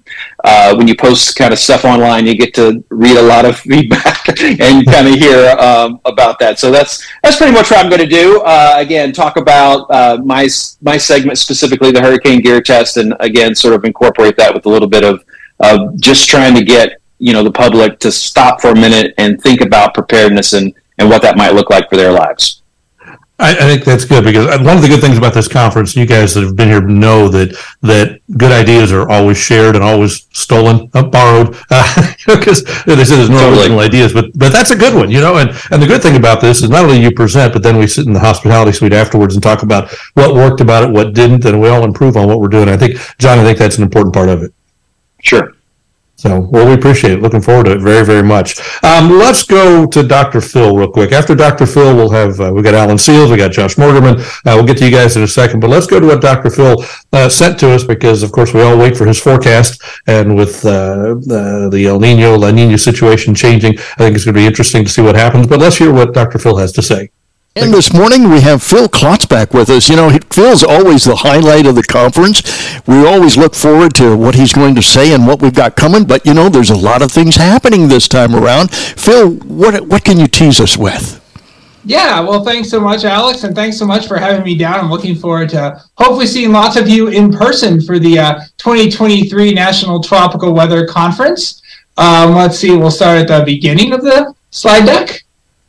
uh, when you post kind of stuff online, you get to read a lot of feedback and kind of hear um, about that. So that's that's pretty much what I'm going to do. Uh, again, talk about uh, my my segment specifically, the hurricane gear test, and again, sort of incorporate that with a little bit of of just trying to get you know the public to stop for a minute and think about preparedness and and what that might look like for their lives. I, I, think that's good because one of the good things about this conference, you guys that have been here know that that good ideas are always shared and always stolen, uh, borrowed, because uh, they say there's no totally. original ideas, but but that's a good one, you know. And and the good thing about this is not only you present, but then we sit in the hospitality suite afterwards and talk about what worked about it, what didn't, and we all improve on what we're doing. I think, John, I think that's an important part of it. Sure. So, well, we appreciate it. Looking forward to it very, very much. Um, let's go to Dr. Phil real quick. After Dr. Phil, we'll have uh, we got Alan Sealls, we got Josh Morgerman. Uh, we'll get to you guys in a second, but let's go to what Dr. Phil uh, sent to us because, of course, we all wait for his forecast. And with uh, the, the El Nino La Nina situation changing, I think it's going to be interesting to see what happens. But let's hear what Dr. Phil has to say. And this morning we have Phil Klotzbach with us. You know, Phil's always the highlight of the conference. We always look forward to what he's going to say and what we've got coming. But you know, there's a lot of things happening this time around. Phil, what what can you tease us with? Yeah, well, thanks so much, Alex, and thanks so much for having me down. I'm looking forward to hopefully seeing lots of you in person for the uh, 2023 National Tropical Weather Conference. Um, let's see, we'll start at the beginning of the slide deck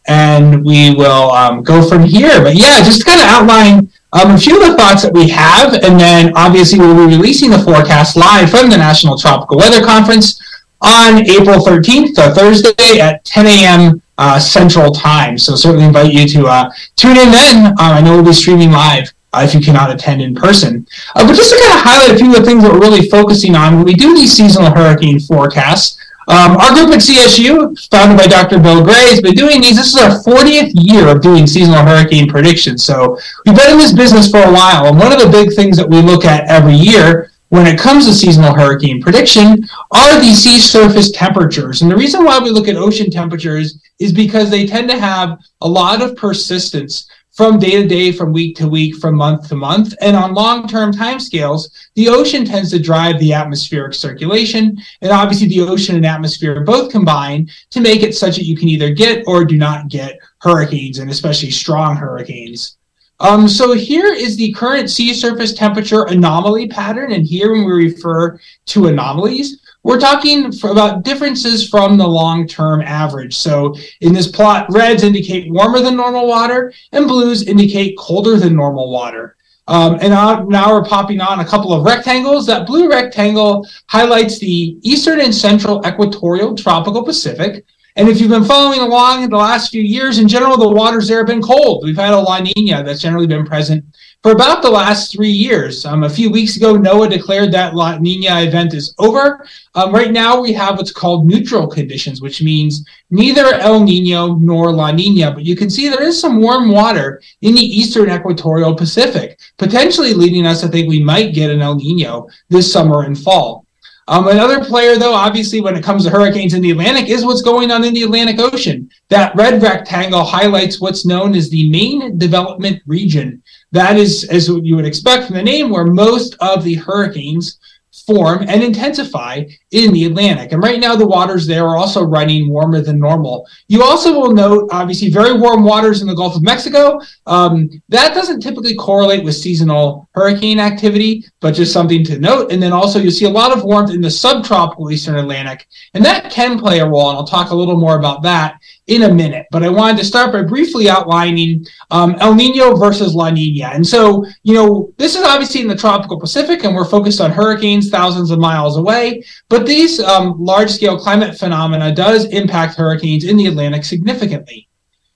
and we will um, go from here. But yeah, just kind of outline um, a few of the thoughts that we have, and then obviously we'll be releasing the forecast live from the National Tropical Weather Conference on April 13th, so Thursday at 10 a.m. Uh, Central Time. So certainly invite you to uh, tune in then. Uh, I know we'll be streaming live. Uh, if you cannot attend in person. Uh, but just to kind of highlight a few of the things that we're really focusing on when we do these seasonal hurricane forecasts, um, our group at CSU, founded by Dr. Bill Gray, has been doing these. This is our 40th year of doing seasonal hurricane predictions. So we've been in this business for a while. And one of the big things that we look at every year when it comes to seasonal hurricane prediction are the sea surface temperatures. And the reason why we look at ocean temperatures is because they tend to have a lot of persistence from day to day, from week to week, from month to month. And on long term timescales, the ocean tends to drive the atmospheric circulation. And obviously, the ocean and atmosphere both combine to make it such that you can either get or do not get hurricanes, and especially strong hurricanes. Um, so here is the current sea surface temperature anomaly pattern. And here, when we refer to anomalies, we're talking about differences from the long-term average. So in this plot, reds indicate warmer than normal water and blues indicate colder than normal water. Um, and now we're popping on a couple of rectangles. That blue rectangle highlights the eastern and central equatorial tropical Pacific. And if you've been following along in the last few years, in general, the waters there have been cold. We've had a La Nina that's generally been present for about the last three years. Um, a few weeks ago, NOAA declared that La Nina event is over. Um, right now, we have what's called neutral conditions, which means neither El Nino nor La Nina. But you can see there is some warm water in the eastern equatorial Pacific, potentially leading us to think we might get an El Nino this summer and fall. Um, another player, though, obviously, when it comes to hurricanes in the Atlantic, is what's going on in the Atlantic Ocean. That red rectangle highlights what's known as the main development region. That is, as you would expect from the name, where most of the hurricanes form and intensify in the Atlantic. And right now, the waters there are also running warmer than normal. You also will note, obviously, very warm waters in the Gulf of Mexico. Um, that doesn't typically correlate with seasonal hurricane activity, but just something to note. And then also, you'll see a lot of warmth in the subtropical Eastern Atlantic, and that can play a role. And I'll talk a little more about that in a minute. But I wanted to start by briefly outlining um, El Nino versus La Nina. And so, you know, this is obviously in the tropical Pacific, and we're focused on hurricanes thousands of miles away. But these um, large scale climate phenomena does impact hurricanes in the Atlantic significantly.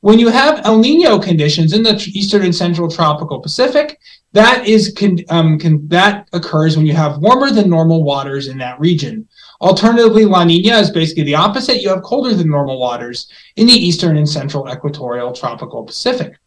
When you have El Nino conditions in the eastern and central tropical Pacific, that is con- um, con- that occurs when you have warmer than normal waters in that region. Alternatively, La Nina is basically the opposite. You have colder than normal waters in the eastern and central equatorial tropical Pacific.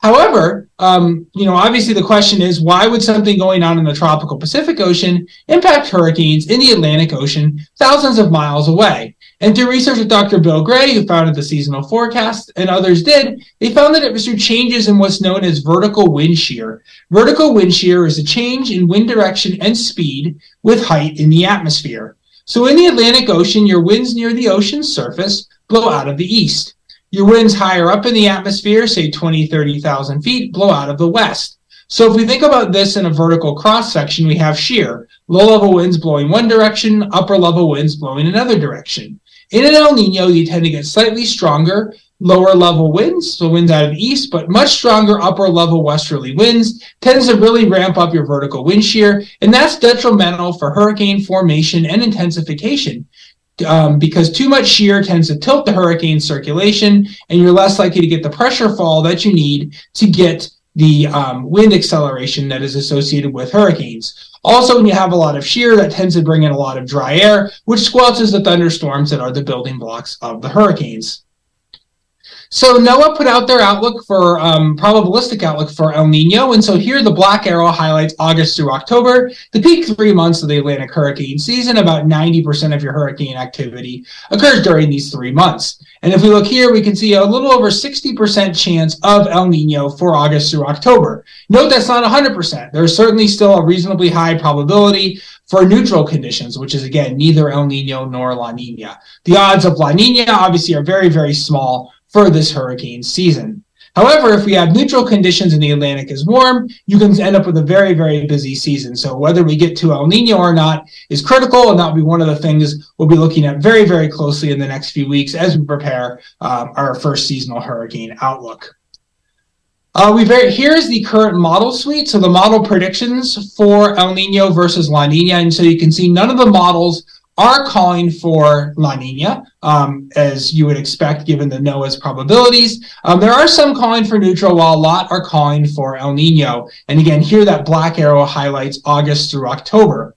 However, um, you know, obviously the question is why would something going on in the tropical Pacific Ocean impact hurricanes in the Atlantic Ocean thousands of miles away? And through research with Dr. Bill Gray, who founded the seasonal forecast, and others did, they found that it was through changes in what's known as vertical wind shear. Vertical wind shear is a change in wind direction and speed with height in the atmosphere. So in the Atlantic Ocean, your winds near the ocean's surface blow out of the east. Your winds higher up in the atmosphere, say 20, 30,000 feet, blow out of the west. So if we think about this in a vertical cross section, we have shear. Low level winds blowing one direction, upper level winds blowing another direction. In an El Nino, you tend to get slightly stronger lower level winds, so winds out of the east, but much stronger upper level westerly winds tends to really ramp up your vertical wind shear, and that's detrimental for hurricane formation and intensification. Um, because too much shear tends to tilt the hurricane circulation, and you're less likely to get the pressure fall that you need to get the um, wind acceleration that is associated with hurricanes. Also, when you have a lot of shear, that tends to bring in a lot of dry air, which squelches the thunderstorms that are the building blocks of the hurricanes. So NOAA put out their outlook for um, probabilistic outlook for El Nino, and so here the black arrow highlights August through October, the peak three months of the Atlantic hurricane season. About 90% of your hurricane activity occurs during these three months. And if we look here, we can see a little over 60% chance of El Nino for August through October. Note that's not 100%. There's certainly still a reasonably high probability for neutral conditions, which is again neither El Nino nor La Nina. The odds of La Nina obviously are very, very small for this hurricane season. However, if we have neutral conditions and the Atlantic is warm, you can end up with a very, very busy season. So whether we get to El Nino or not is critical, and that'll be one of the things we'll be looking at very, very closely in the next few weeks as we prepare um, our first seasonal hurricane outlook. Uh, we very, here's the current model suite. So the model predictions for El Nino versus La Nina. And so you can see none of the models are calling for La Nina, um, as you would expect given the NOAA's probabilities. Um, there are some calling for neutral, while a lot are calling for El Nino. And again, here that black arrow highlights August through October.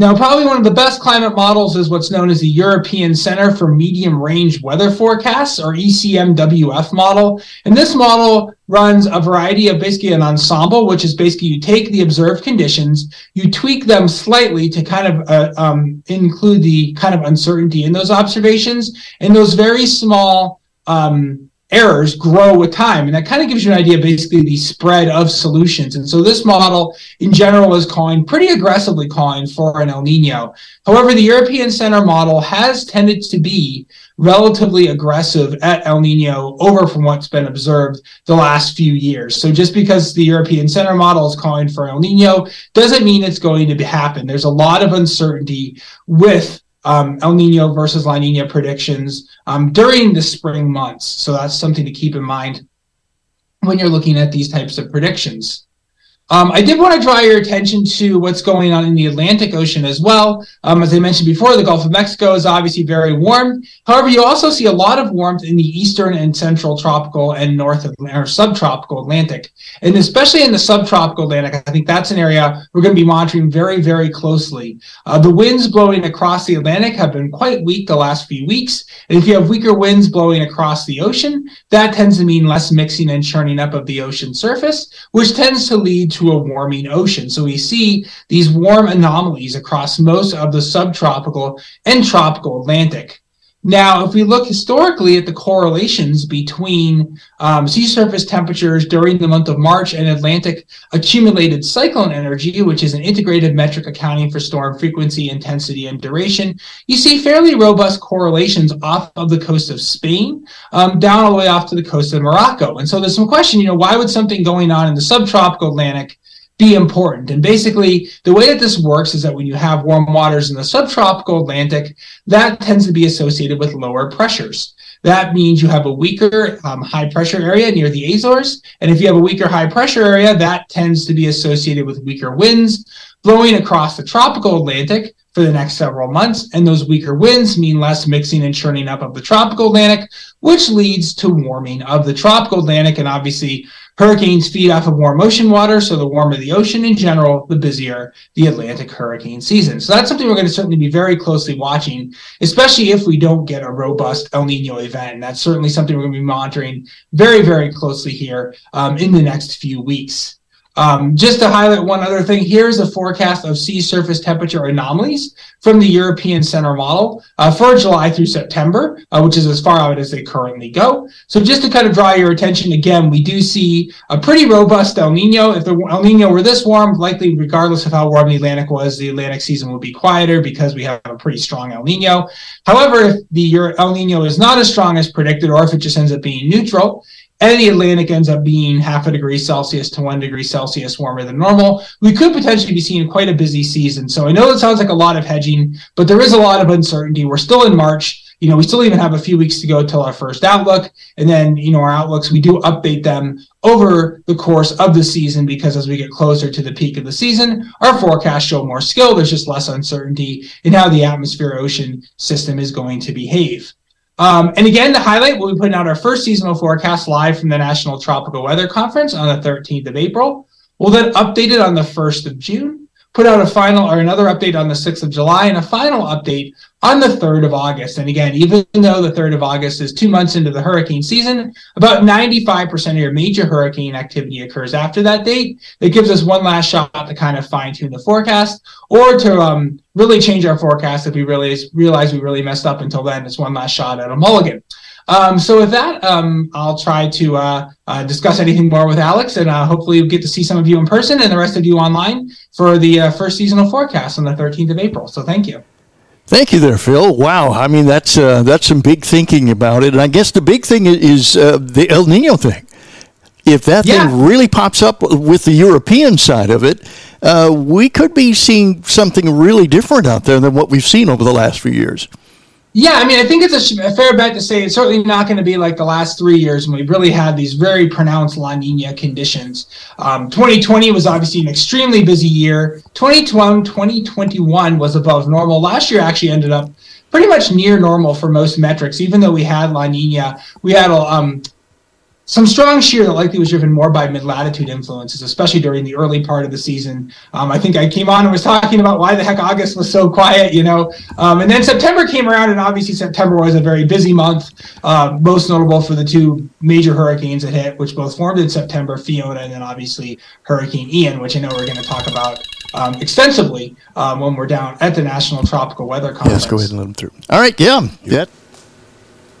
Now, probably one of the best climate models is what's known as the European Center for Medium Range Weather Forecasts, or ECMWF model. And this model runs a variety of basically an ensemble, which is basically you take the observed conditions, you tweak them slightly to kind of uh, um, include the kind of uncertainty in those observations, and those very small um, errors grow with time. And that kind of gives you an idea, basically, the spread of solutions. And so this model in general is calling pretty aggressively calling for an El Nino. However, the European Center model has tended to be relatively aggressive at El Nino over from what's been observed the last few years. So just because the European Center model is calling for El Nino doesn't mean it's going to happen. There's a lot of uncertainty with um, El Nino versus La Nina predictions um, during the spring months. So that's something to keep in mind when you're looking at these types of predictions. Um, I did want to draw your attention to what's going on in the Atlantic Ocean as well. Um, as I mentioned before, the Gulf of Mexico is obviously very warm. However, you also see a lot of warmth in the eastern and central tropical and north or subtropical Atlantic. And especially in the subtropical Atlantic, I think that's an area we're going to be monitoring very, very closely. Uh, the winds blowing across the Atlantic have been quite weak the last few weeks. And if you have weaker winds blowing across the ocean, that tends to mean less mixing and churning up of the ocean surface, which tends to lead to a warming ocean. So we see these warm anomalies across most of the subtropical and tropical Atlantic. Now, if we look historically at the correlations between um, sea surface temperatures during the month of March and Atlantic accumulated cyclone energy, which is an integrated metric accounting for storm frequency, intensity, and duration, you see fairly robust correlations off of the coast of Spain um, down all the way off to the coast of Morocco. And so there's some question, you know, why would something going on in the subtropical Atlantic be important. And basically, the way that this works is that when you have warm waters in the subtropical Atlantic, that tends to be associated with lower pressures. That means you have a weaker um, high pressure area near the Azores. And if you have a weaker high pressure area, that tends to be associated with weaker winds blowing across the tropical Atlantic for the next several months. And those weaker winds mean less mixing and churning up of the tropical Atlantic, which leads to warming of the tropical Atlantic and obviously Hurricanes feed off of warm ocean water, so the warmer the ocean in general, the busier the Atlantic hurricane season. So that's something we're going to certainly be very closely watching, especially if we don't get a robust El Nino event. And that's certainly something we're going to be monitoring very, very closely here um, in the next few weeks. Um, just to highlight one other thing, here's a forecast of sea surface temperature anomalies from the European Center model uh, for July through September, uh, which is as far out as they currently go. So just to kind of draw your attention again, we do see a pretty robust El Nino. If the El Nino were this warm, likely regardless of how warm the Atlantic was, the Atlantic season would be quieter because we have a pretty strong El Nino. However, if the El Nino is not as strong as predicted, or if it just ends up being neutral, and the Atlantic ends up being half a degree Celsius to one degree Celsius warmer than normal, we could potentially be seeing quite a busy season. So I know it sounds like a lot of hedging, but there is a lot of uncertainty. We're still in March. You know, we still even have a few weeks to go till our first outlook. And then, you know, our outlooks, we do update them over the course of the season because as we get closer to the peak of the season, our forecasts show more skill. There's just less uncertainty in how the atmosphere ocean system is going to behave. Um, and again, to highlight, we'll be putting out our first seasonal forecast live from the National Tropical Weather Conference on the 13th of April. We'll then update it on the 1st of June, put out a final or another update on the 6th of July, and a final update on the 3rd of August. And again, even though the 3rd of August is two months into the hurricane season, about 95% of your major hurricane activity occurs after that date. That gives us one last shot to kind of fine tune the forecast or to um, really change our forecast if we really realize we really messed up until then. It's one last shot at a mulligan. Um, so with that, um, I'll try to uh, uh, discuss anything more with Alex, and uh, hopefully we'll get to see some of you in person and the rest of you online for the uh, first seasonal forecast on the 13th of April. So thank you. Thank you there, Phil. Wow, I mean that's uh, that's some big thinking about it, and I guess the big thing is uh, the El Nino thing. If that Yeah. thing really pops up with the European side of it, uh, we could be seeing something really different out there than what we've seen over the last few years. Yeah, I mean, I think it's a, fair bet to say it's certainly not going to be like the last three years when we really had these very pronounced La Nina conditions. Um, 2020 was obviously an extremely busy year. 2021, 2021 was above normal. Last year actually ended up pretty much near normal for most metrics, even though we had La Nina. We had a, um, some strong shear that likely was driven more by mid-latitude influences, especially during the early part of the season. Um, I think I came on and was talking about why the heck August was so quiet, you know. Um, and then September came around, and obviously September was a very busy month, uh, most notable for the two major hurricanes that hit, which both formed in September, Fiona, and then obviously Hurricane Ian, which I know we're going to talk about um, extensively um, when we're down at the National Tropical Weather Conference. Yes, go ahead and let them through. All right, yeah, yeah.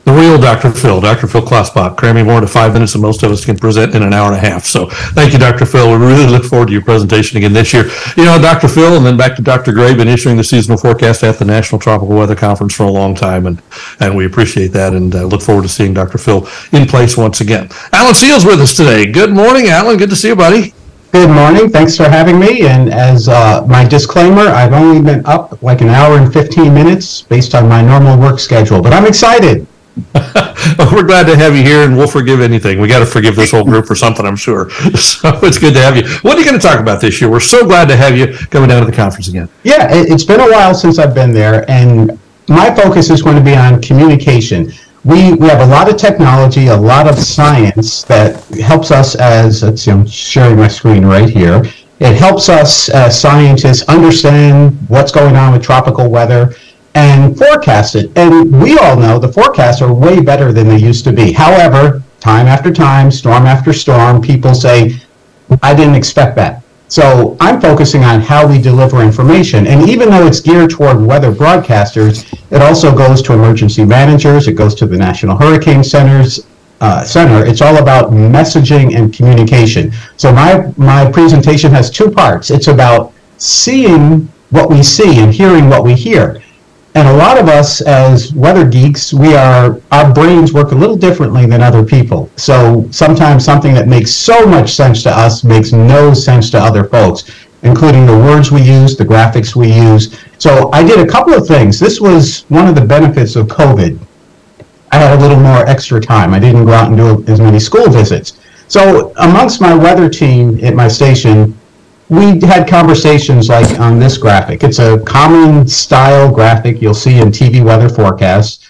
The real Dr. Phil, Dr. Phil Klotzbach, cramming more to five minutes than most of us can present in an hour and a half. So thank you, Dr. Phil. We really look forward to your presentation again this year. You know, Dr. Phil, and then back to Dr. Gray, been issuing the seasonal forecast at the National Tropical Weather Conference for a long time, and, and we appreciate that and uh, look forward to seeing Dr. Phil in place once again. Alan Sealls with us today. Good morning, Alan. Good to see you, buddy. Good morning. Thanks for having me. And as uh, my disclaimer, I've only been up like an hour and 15 minutes based on my normal work schedule, but I'm excited. We're glad to have you here, and we'll forgive anything. We got to forgive this whole group for something, I'm sure. So it's good to have you. What are you going to talk about this year? We're so glad to have you coming down to the conference again. Yeah, it, it's been a while since I've been there, and my focus is going to be on communication. We, we have a lot of technology, a lot of science that helps us as, let's see, I'm sharing my screen right here. It helps us as scientists understand what's going on with tropical weather and forecast it. And we all know the forecasts are way better than they used to be. However, time after time, storm after storm, people say, I didn't expect that. So I'm focusing on how we deliver information. And even though it's geared toward weather broadcasters, it also goes to emergency managers, it goes to the National Hurricane Centers, uh, Center. It's all about messaging and communication. So my, my presentation has two parts. It's about seeing what we see and hearing what we hear. And a lot of us as weather geeks, we are our brains work a little differently than other people. So sometimes something that makes so much sense to us makes no sense to other folks, including the words we use, the graphics we use. So I did a couple of things. This was one of the benefits of COVID. I had a little more extra time. I didn't go out and do as many school visits. So amongst my weather team at my station, we had conversations like on this graphic. It's a common style graphic you'll see in TV weather forecasts,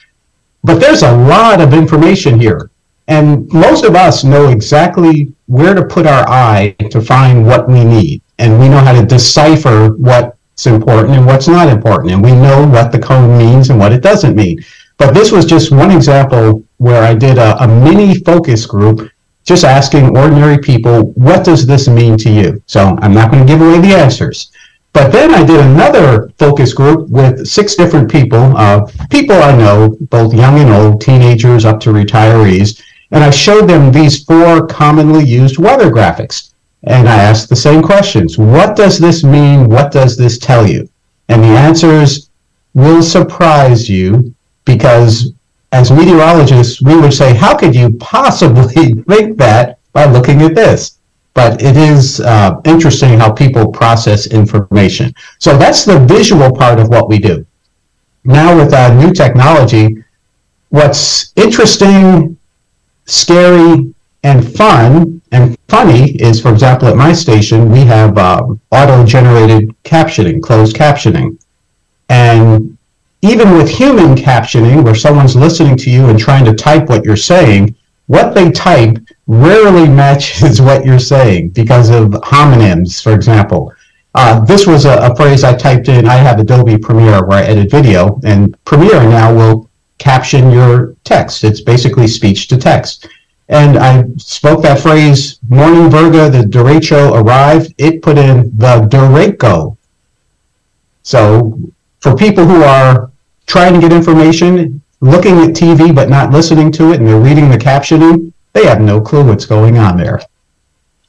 but there's a lot of information here. And most of us know exactly where to put our eye to find what we need. And we know how to decipher what's important and what's not important. And we know what the cone means and what it doesn't mean. But this was just one example where I did a, a mini focus group just asking ordinary people, what does this mean to you? So I'm not going to give away the answers. But then I did another focus group with six different people, uh, people I know, both young and old, teenagers up to retirees, and I showed them these four commonly used weather graphics. And I asked the same questions. What does this mean? What does this tell you? And the answers will surprise you because as meteorologists, we would say, how could you possibly think that by looking at this? But it is uh, interesting how people process information. So that's the visual part of what we do. Now with uh, new technology, what's interesting, scary, and fun and funny is, for example, at my station, we have um, auto-generated captioning, closed captioning. And even with human captioning, where someone's listening to you and trying to type what you're saying, what they type rarely matches what you're saying because of homonyms, for example. Uh, this was a, a, phrase I typed in. I have Adobe Premiere where I edit video, and Premiere now will caption your text. It's basically speech to text. And I spoke that phrase, morning Virga, the derecho arrived. It put in the derecho. So for people who are trying to get information, looking at TV but not listening to it, and they're reading the captioning, they have no clue what's going on there.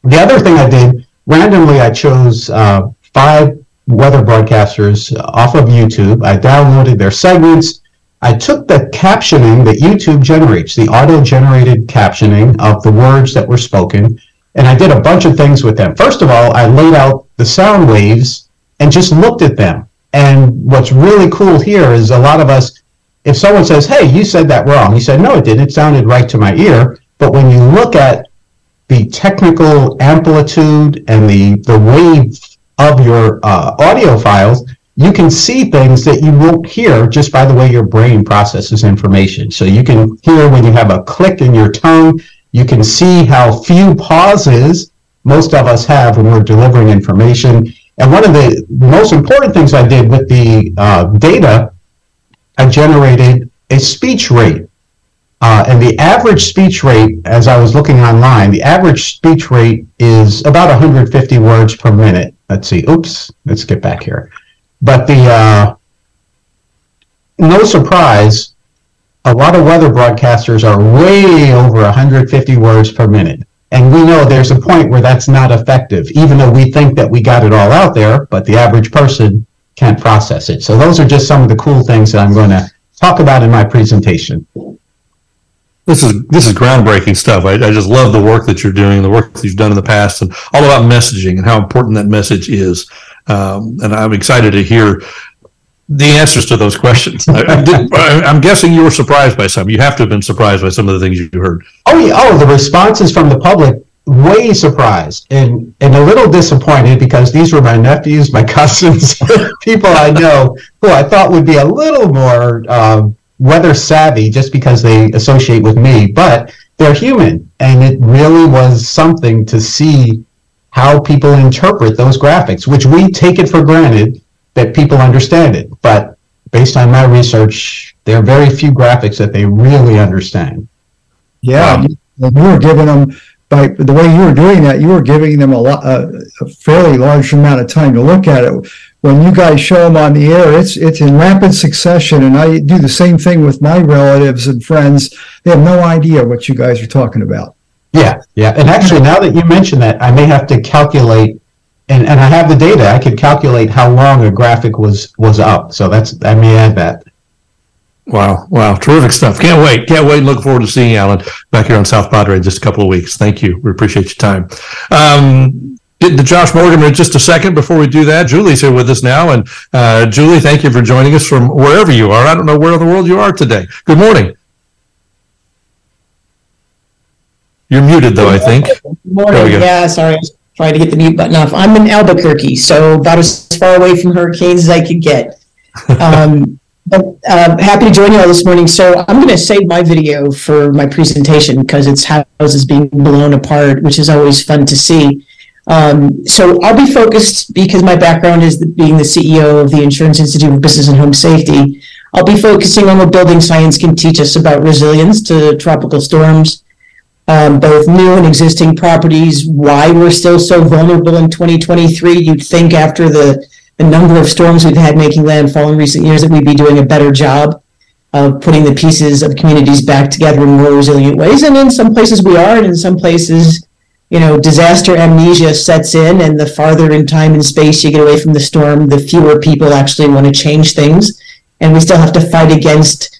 The other thing I did, randomly I chose uh, five weather broadcasters off of YouTube. I downloaded their segments. I took the captioning that YouTube generates, the auto-generated captioning of the words that were spoken, and I did a bunch of things with them. First of all, I laid out the sound waves and just looked at them. And what's really cool here is a lot of us, if someone says, hey, you said that wrong, you said, no, it didn't. It sounded right to my ear. But when you look at the technical amplitude and the, the wave of your uh, audio files, you can see things that you won't hear just by the way your brain processes information. So you can hear when you have a click in your tongue, you can see how few pauses most of us have when we're delivering information. And one of the most important things I did with the uh, data, I generated a speech rate. Uh, and the average speech rate, as I was looking online, the average speech rate is about 150 words per minute. Let's see. Oops. Let's get back here. But the uh, no surprise, a lot of weather broadcasters are way over 150 words per minute. And we know there's a point where that's not effective, even though we think that we got it all out there, but the average person can't process it. So those are just some of the cool things that I'm going to talk about in my presentation. This is this is groundbreaking stuff. I, I just love the work that you're doing, the work that you've done in the past, and all about messaging and how important that message is. Um, and I'm excited to hear the answers to those questions. I, am guessing you were surprised by some. You have to have been surprised by some of the things you heard. Oh, yeah. Oh, the responses from the public, way surprised and, and a little disappointed because these were my nephews, my cousins, people I know who I thought would be a little more um, weather savvy just because they associate with me, but they're human. And it really was something to see how people interpret those graphics, which we take it for granted that people understand it. But based on my research, there are very few graphics that they really understand. Yeah, um, you were giving them by the way you were doing that. You were giving them a, lot, a, a fairly large amount of time to look at it. When you guys show them on the air, it's it's in rapid succession, and I do the same thing with my relatives and friends. They have no idea what you guys are talking about. Yeah, yeah. And actually, now that you mention that, I may have to calculate, and, and I have the data. I could calculate how long a graphic was was up. So that's I may add that. Wow, wow, terrific stuff. Can't wait. Can't wait. Look forward to seeing Alan back here on South Padre in just a couple of weeks. Thank you. We appreciate your time. Um, Getting to Josh Morgerman in just a second before we do that. Julie's here with us now. And uh, Julie, thank you for joining us from wherever you are. I don't know where in the world you are today. Good morning. You're muted, though, I think. Good morning. Yeah, sorry. Trying to get the mute button off. I'm in Albuquerque, so about as far away from hurricanes as I could get. Um, but uh, happy to join you all this morning. So I'm going to save my video for my presentation because it's houses being blown apart, which is always fun to see. Um, so I'll be focused because my background is being the CEO of the Insurance Institute of Business and Home Safety. I'll be focusing on what building science can teach us about resilience to tropical storms, um, both new and existing properties, why we're still so vulnerable in 2023. You'd think after the, the number of storms we've had making landfall in recent years that we'd be doing a better job of putting the pieces of communities back together in more resilient ways. And in some places we are, and in some places, you know, disaster amnesia sets in, and the farther in time and space you get away from the storm, the fewer people actually want to change things. And we still have to fight against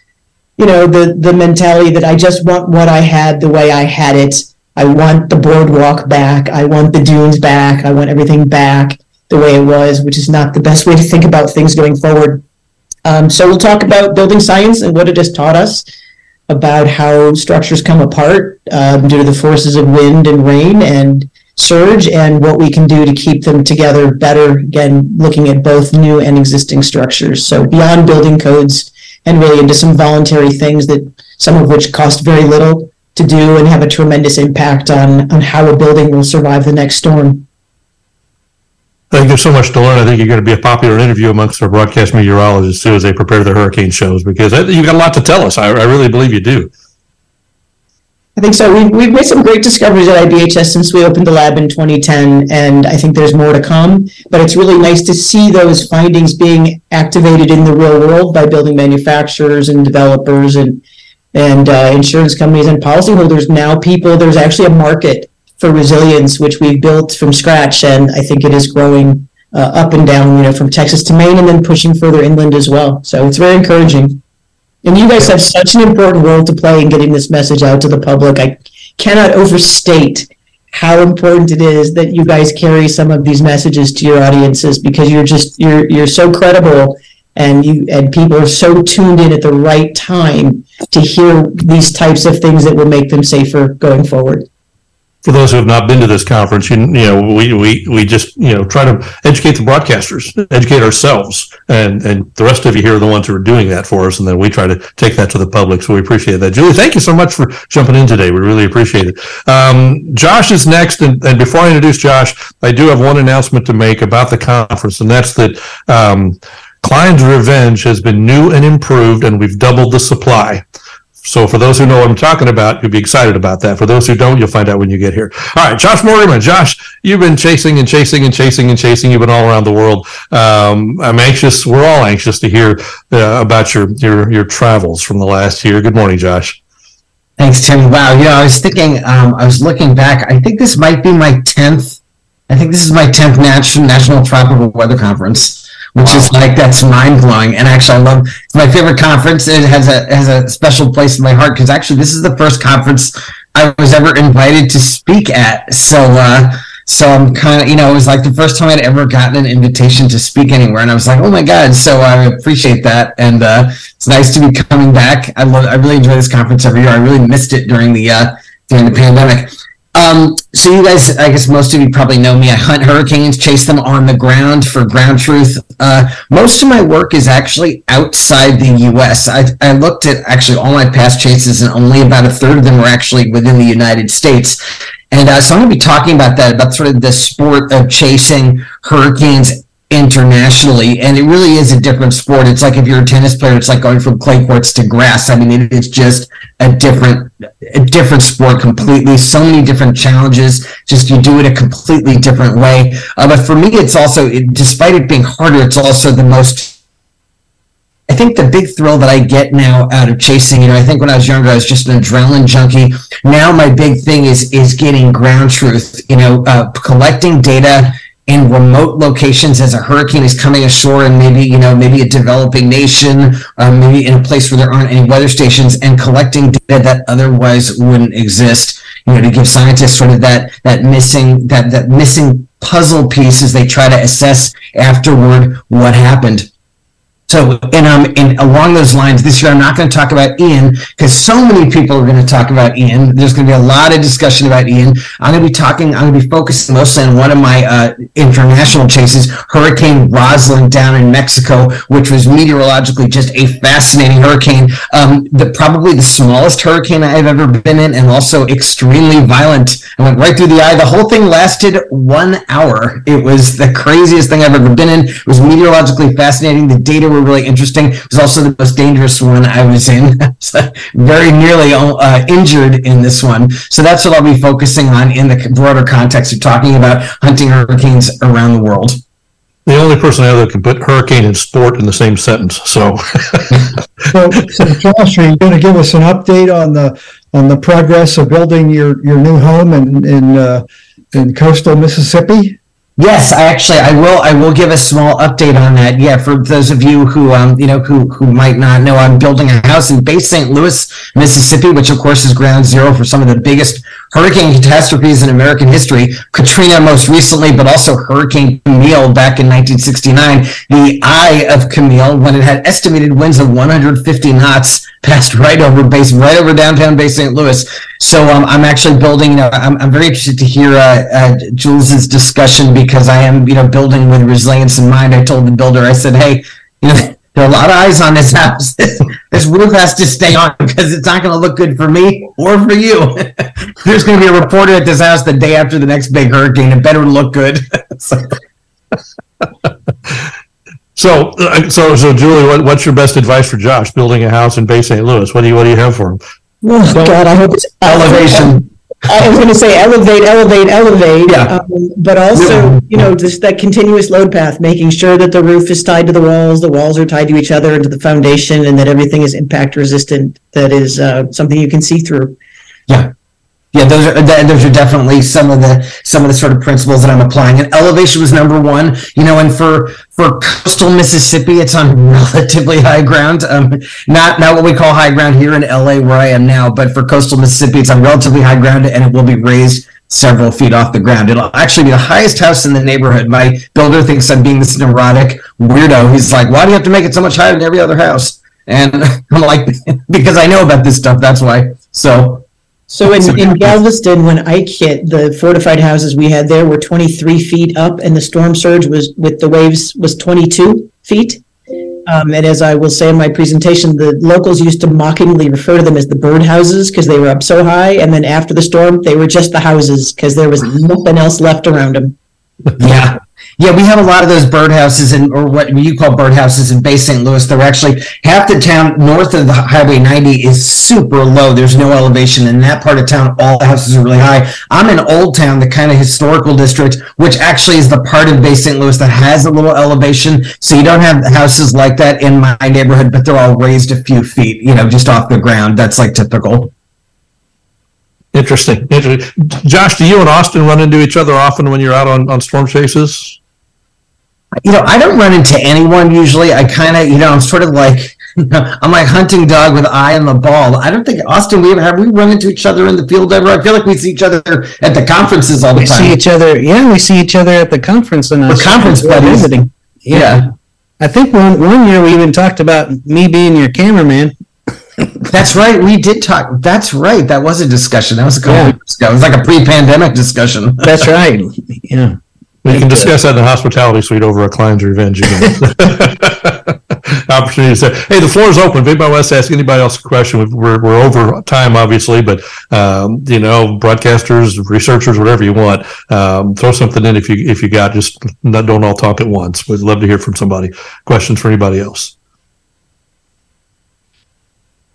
you know the the mentality that I just want what I had the way I had it. I want the boardwalk back. I want the dunes back. I want everything back the way it was, which is not the best way to think about things going forward. Um, so we'll talk about building science and what it has taught us about how structures come apart um, due to the forces of wind and rain and surge and what we can do to keep them together better. Again, looking at both new and existing structures. So beyond building codes and really into some voluntary things that some of which cost very little to do and have a tremendous impact on, on how a building will survive the next storm. I think there's so much to learn. I think you're going to be a popular interview amongst our broadcast meteorologists too as they prepare their hurricane shows because you've got a lot to tell us. I, I really believe you do. I think so. We've, we've made some great discoveries at IBHS since we opened the lab in 2010, and I think there's more to come. But it's really nice to see those findings being activated in the real world by building manufacturers and developers and and uh, insurance companies and policyholders. Now, people, there's actually a market for resilience, which we've built from scratch, and I think it is growing uh, up and down, you know, from Texas to Maine, and then pushing further inland as well. So it's very encouraging. And you guys have such an important role to play in getting this message out to the public. I cannot overstate how important it is that you guys carry some of these messages to your audiences because you're just you're you're so credible and you and people are so tuned in at the right time to hear these types of things that will make them safer going forward for those who have not been to this conference, you, you know, we, we, we just, you know, try to educate the broadcasters, educate ourselves, and, and the rest of you here are the ones who are doing that for us. And then we try to take that to the public. So we appreciate that. Julie, thank you so much for jumping in today. We really appreciate it. Um, Josh is next. And, and before I introduce Josh, I do have one announcement to make about the conference, and that's that, um, Klein's Revenge has been new and improved, and we've doubled the supply. So for those who know what I'm talking about, you'll be excited about that. For those who don't, you'll find out when you get here. All right, Josh Morgerman. Josh, you've been chasing and chasing and chasing and chasing. You've been all around the world. Um, I'm anxious. We're all anxious to hear uh, about your your your travels from the last year. Good morning, Josh. Thanks, Tim. Wow. You know, I was thinking. Um, I was looking back. I think this might be my tenth. I think this is my tenth national national tropical weather conference which is like that's mind blowing. And actually, I love it's my favorite conference. It has a has a special place in my heart because actually, this is the first conference I was ever invited to speak at. So. uh so I'm kind of, you know, it was like the first time I'd ever gotten an invitation to speak anywhere, and I was like, oh my god! So I appreciate that, and uh, it's nice to be coming back. I love, I really enjoy this conference every year. I really missed it during the uh, during the pandemic. Um, so you guys, I guess most of you probably know me. I hunt hurricanes, chase them on the ground for ground truth. Uh, most of my work is actually outside the U.S. I, I looked at actually all my past chases, and only about a third of them were actually within the United States. And uh, so I'm going to be talking about that, about sort of the sport of chasing hurricanes internationally and it really is a different sport. It's like if you're a tennis player it's like going from clay courts to grass. I mean it is just a different a different sport completely. So many different challenges. Just you do it a completely different way. Uh, but for me it's also it, despite it being harder it's also the most I think the big thrill that I get now out of chasing, you know, I think when I was younger, I was just an adrenaline junkie. Now my big thing is is getting ground truth, you know, uh, collecting data in remote locations as a hurricane is coming ashore and maybe you know maybe a developing nation um, maybe in a place where there aren't any weather stations and collecting data that otherwise wouldn't exist you know to give scientists sort of that that missing that that missing puzzle piece as they try to assess afterward what happened so, and um, and along those lines, this year I'm not going to talk about Ian because so many people are going to talk about Ian. There's going to be a lot of discussion about Ian. I'm going to be talking. I'm going to be focusing mostly on one of my uh, international chases, Hurricane Roslyn down in Mexico, which was meteorologically just a fascinating hurricane. Um, the probably the smallest hurricane I've ever been in, and also extremely violent. I went right through the eye. The whole thing lasted one hour. It was the craziest thing I've ever been in. It was meteorologically fascinating. The data were were really interesting. It was also the most dangerous one I was in. very nearly uh, injured in this one. So that's what I'll be focusing on in the broader context of talking about hunting hurricanes around the world. The only person I know that can put hurricane and sport in the same sentence. So, so, so Josh, are you going to give us an update on the on the progress of building your your new home in in uh, in coastal Mississippi? Yes, I actually I will I will give a small update on that. Yeah, for those of you who um you know who who might not know, I'm building a house in Bay St. Louis, Mississippi, which of course is ground zero for some of the biggest hurricane catastrophes in American history. Katrina most recently, but also Hurricane Camille back in 1969. The eye of Camille, when it had estimated winds of 150 knots, passed right over base, right over downtown Bay St. Louis. So um, I'm actually building. You know, I'm, I'm very interested to hear uh, uh, Jules's discussion because I am, you know, building with resilience in mind. I told the builder, I said, hey, you know, there are a lot of eyes on this house. this roof has to stay on because it's not going to look good for me or for you. There's going to be a reporter at this house the day after the next big hurricane. It better look good. so. So, uh, so, so, Julie, what, what's your best advice for Josh building a house in Bay St. Louis? What do you, what do you have for him? Oh, God, I hope it's elevation. I was going to say elevate, elevate, elevate. Yeah. Um, but also, you know, just that continuous load path, making sure that the roof is tied to the walls, the walls are tied to each other and to the foundation, and that everything is impact resistant. That is uh, something you can see through. Yeah. Yeah, those are those are definitely some of the some of the sort of principles that I'm applying. And elevation was number one, you know. And for for coastal Mississippi, it's on relatively high ground. Um, not not what we call high ground here in LA, where I am now, but for coastal Mississippi, it's on relatively high ground, and it will be raised several feet off the ground. It'll actually be the highest house in the neighborhood. My builder thinks I'm being this neurotic weirdo. He's like, "Why do you have to make it so much higher than every other house?" And I'm like, "Because I know about this stuff. That's why." So So in, in Galveston, when Ike hit, the fortified houses we had there were twenty-three feet up and the storm surge was, with the waves, was twenty-two feet. Um, and as I will say in my presentation, the locals used to mockingly refer to them as the bird houses because they were up so high. And then after the storm, they were just the houses because there was nothing else left around them. yeah. Yeah, we have a lot of those birdhouses in, or what you call birdhouses in Bay St. Louis. They're actually half the town north of the Highway 90 is super low. There's no elevation in that part of town. All the houses are really high. I'm in Old Town, the kind of historical district, which actually is the part of Bay St. Louis that has a little elevation. So you don't have houses like that in my neighborhood, but they're all raised a few feet, you know, just off the ground. That's like typical. Interesting. Interesting. Josh, do you and Austin run into each other often when you're out on, on storm chases? You know, I don't run into anyone usually. I kind of, you know, I'm sort of like, I'm like hunting dog with eye on the ball. I don't think Austin, we ever have we run into each other in the field ever? I feel like we see each other at the conferences all the We time. We see each other. Yeah, we see each other at the conference and We're conference buddies. visiting. Yeah. Yeah. I think one one year we even talked about me being your cameraman. That's right. We did talk. That's right. That was a discussion. That was a couple Yeah. weeks ago. It was like a pre-pandemic discussion. That's right. Yeah. We can discuss that in the hospitality suite over a Klein's Revenge. Opportunity to say, hey, the floor is open. If anybody wants to ask anybody else a question, we're, we're over time, obviously, but, um, you know, broadcasters, researchers, whatever you want, um, throw something in if you, if you got, just not, don't all talk at once. We'd love to hear from somebody. Questions for anybody else?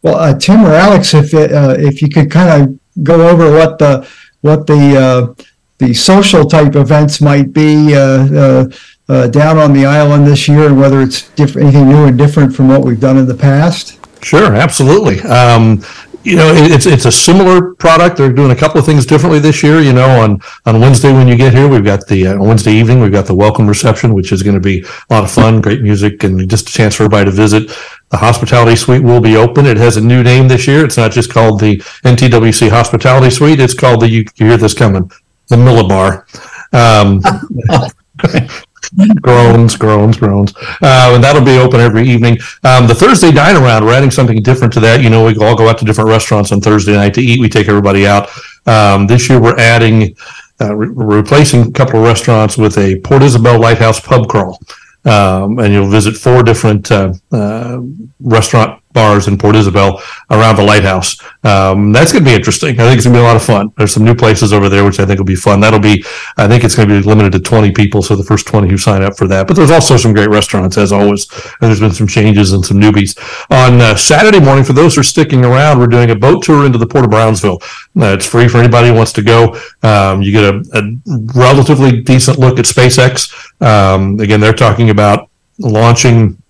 Well, uh, Tim or Alex, if it, uh, if you could kind of go over what the what the uh, the social type events might be uh, uh, uh, down on the island this year, and whether it's different, anything new and different from what we've done in the past. Sure, absolutely. Um, you know, it's it's a similar product. They're doing a couple of things differently this year. You know, on on Wednesday when you get here, we've got the uh, Wednesday evening we've got the welcome reception, which is going to be a lot of fun, great music, and just a chance for everybody to visit. The hospitality suite will be open. It has a new name this year. It's not just called the NTWC Hospitality Suite. It's called the you, you hear this coming, the Millibar. Um, groans, groans, groans. Uh, and that'll be open every evening. Um, the Thursday dine around, we're adding something different to that. You know, we all go out to different restaurants on Thursday night to eat. We take everybody out. Um, this year we're adding, uh, re- replacing a couple of restaurants with a Port Isabel Lighthouse pub crawl. Um, and you'll visit four different uh, uh, restaurant bars in Port Isabel around the lighthouse. Um, that's going to be interesting. I think it's going to be a lot of fun. There's some new places over there, which I think will be fun. That'll be, I think it's going to be limited to 20 people. So the first 20 who sign up for that. But there's also some great restaurants, as always. And there's been some changes and some newbies. On uh, Saturday morning, for those who are sticking around, we're doing a boat tour into the Port of Brownsville. Uh, it's free for anybody who wants to go. Um, you get a, a relatively decent look at SpaceX. Um, again, they're talking about launching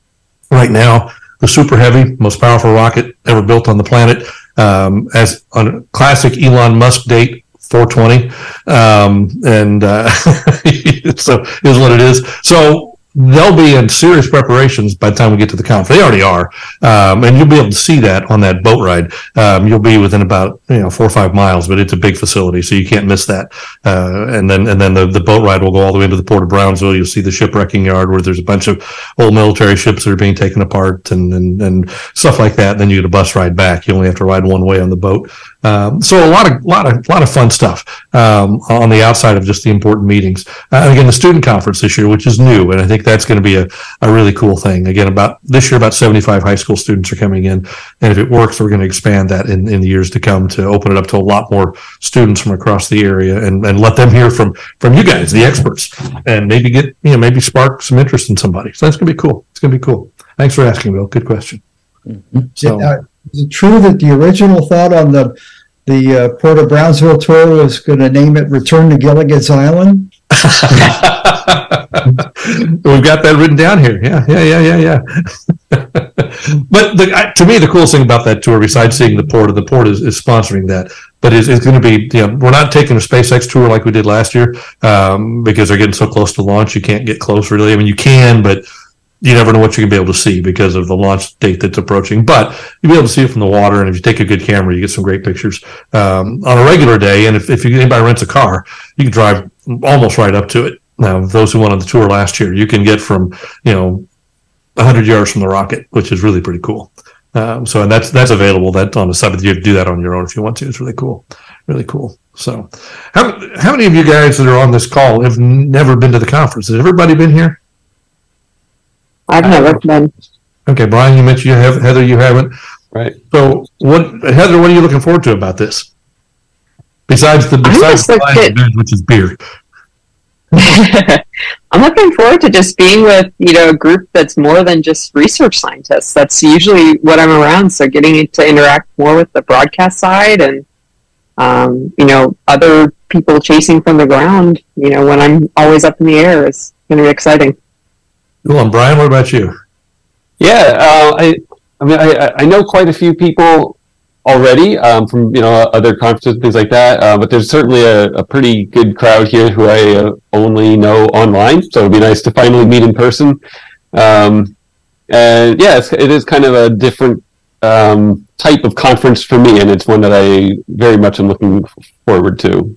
right now the super heavy, most powerful rocket ever built on the planet, um, as on a classic Elon Musk date, 420. Um, and uh, so is what it is. So they'll be in serious preparations by the time we get to the conference. They already are, um, and you'll be able to see that on that boat ride. Um, you'll be within about you know four or five miles, but it's a big facility, so you can't miss that. Uh, and then and then the, the boat ride will go all the way into the port of Brownsville. You'll see the shipwrecking yard where there's a bunch of old military ships that are being taken apart and and, and stuff like that. And Then you get a bus ride back. You only have to ride one way on the boat. Um, so a lot of lot of lot of fun stuff um, on the outside of just the important meetings. Uh, again, the student conference this year, which is new, and I think that's going to be a, a really cool thing. Again, about this year, about 75 high school students are coming in, and if it works, we're going to expand that in, in the years to come to open it up to a lot more students from across the area and, and let them hear from from you guys, the experts, and maybe get you know maybe spark some interest in somebody. So that's going to be cool. It's going to be cool. Thanks for asking, Bill. Good question. So. Uh, Is it true that the original thought on the, the uh, Port of Brownsville tour was going to name it Return to Gilligan's Island? We've got that written down here. Yeah, yeah, yeah, yeah, yeah. but the, I- to me, the coolest thing about that tour, besides seeing the port, of the port is, is sponsoring that. But it's, it's going to be, you know, we're not taking a SpaceX tour like we did last year um, because they're getting so close to launch. You can't get close really. I mean, you can, but you never know what you're to be able to see because of the launch date that's approaching. But you'll be able to see it from the water, and if you take a good camera, you get some great pictures um, on a regular day. And if, if you, anybody rents a car, you can drive almost right up to it. Now, those who went on the tour last year, you can get from you know 100 yards from the rocket, which is really pretty cool. Um, so, and that's that's available. That on the seventh, you to do that on your own if you want to. It's really cool, really cool. So, how how many of you guys that are on this call have never been to the conference? Has everybody been here? I've never been. Okay, Brian, you mentioned you have Heather, you haven't. Right. So, what Heather, what are you looking forward to about this? Besides the besides the look live at- event, which is beer. I'm looking forward to just being with you know a group that's more than just research scientists. That's usually what I'm around. So getting to interact more with the broadcast side and um, you know other people chasing from the ground. You know when I'm always up in the air is going to be exciting. Cool. And Brian, what about you? Yeah, uh, I, I mean, I, I know quite a few people already um, from you know other conferences and things like that. Uh, but there's certainly a, a pretty good crowd here who I uh, only know online. So it'd be nice to finally meet in person. Um, and yeah, it's, it is kind of a different um, type of conference for me, and it's one that I very much am looking forward to.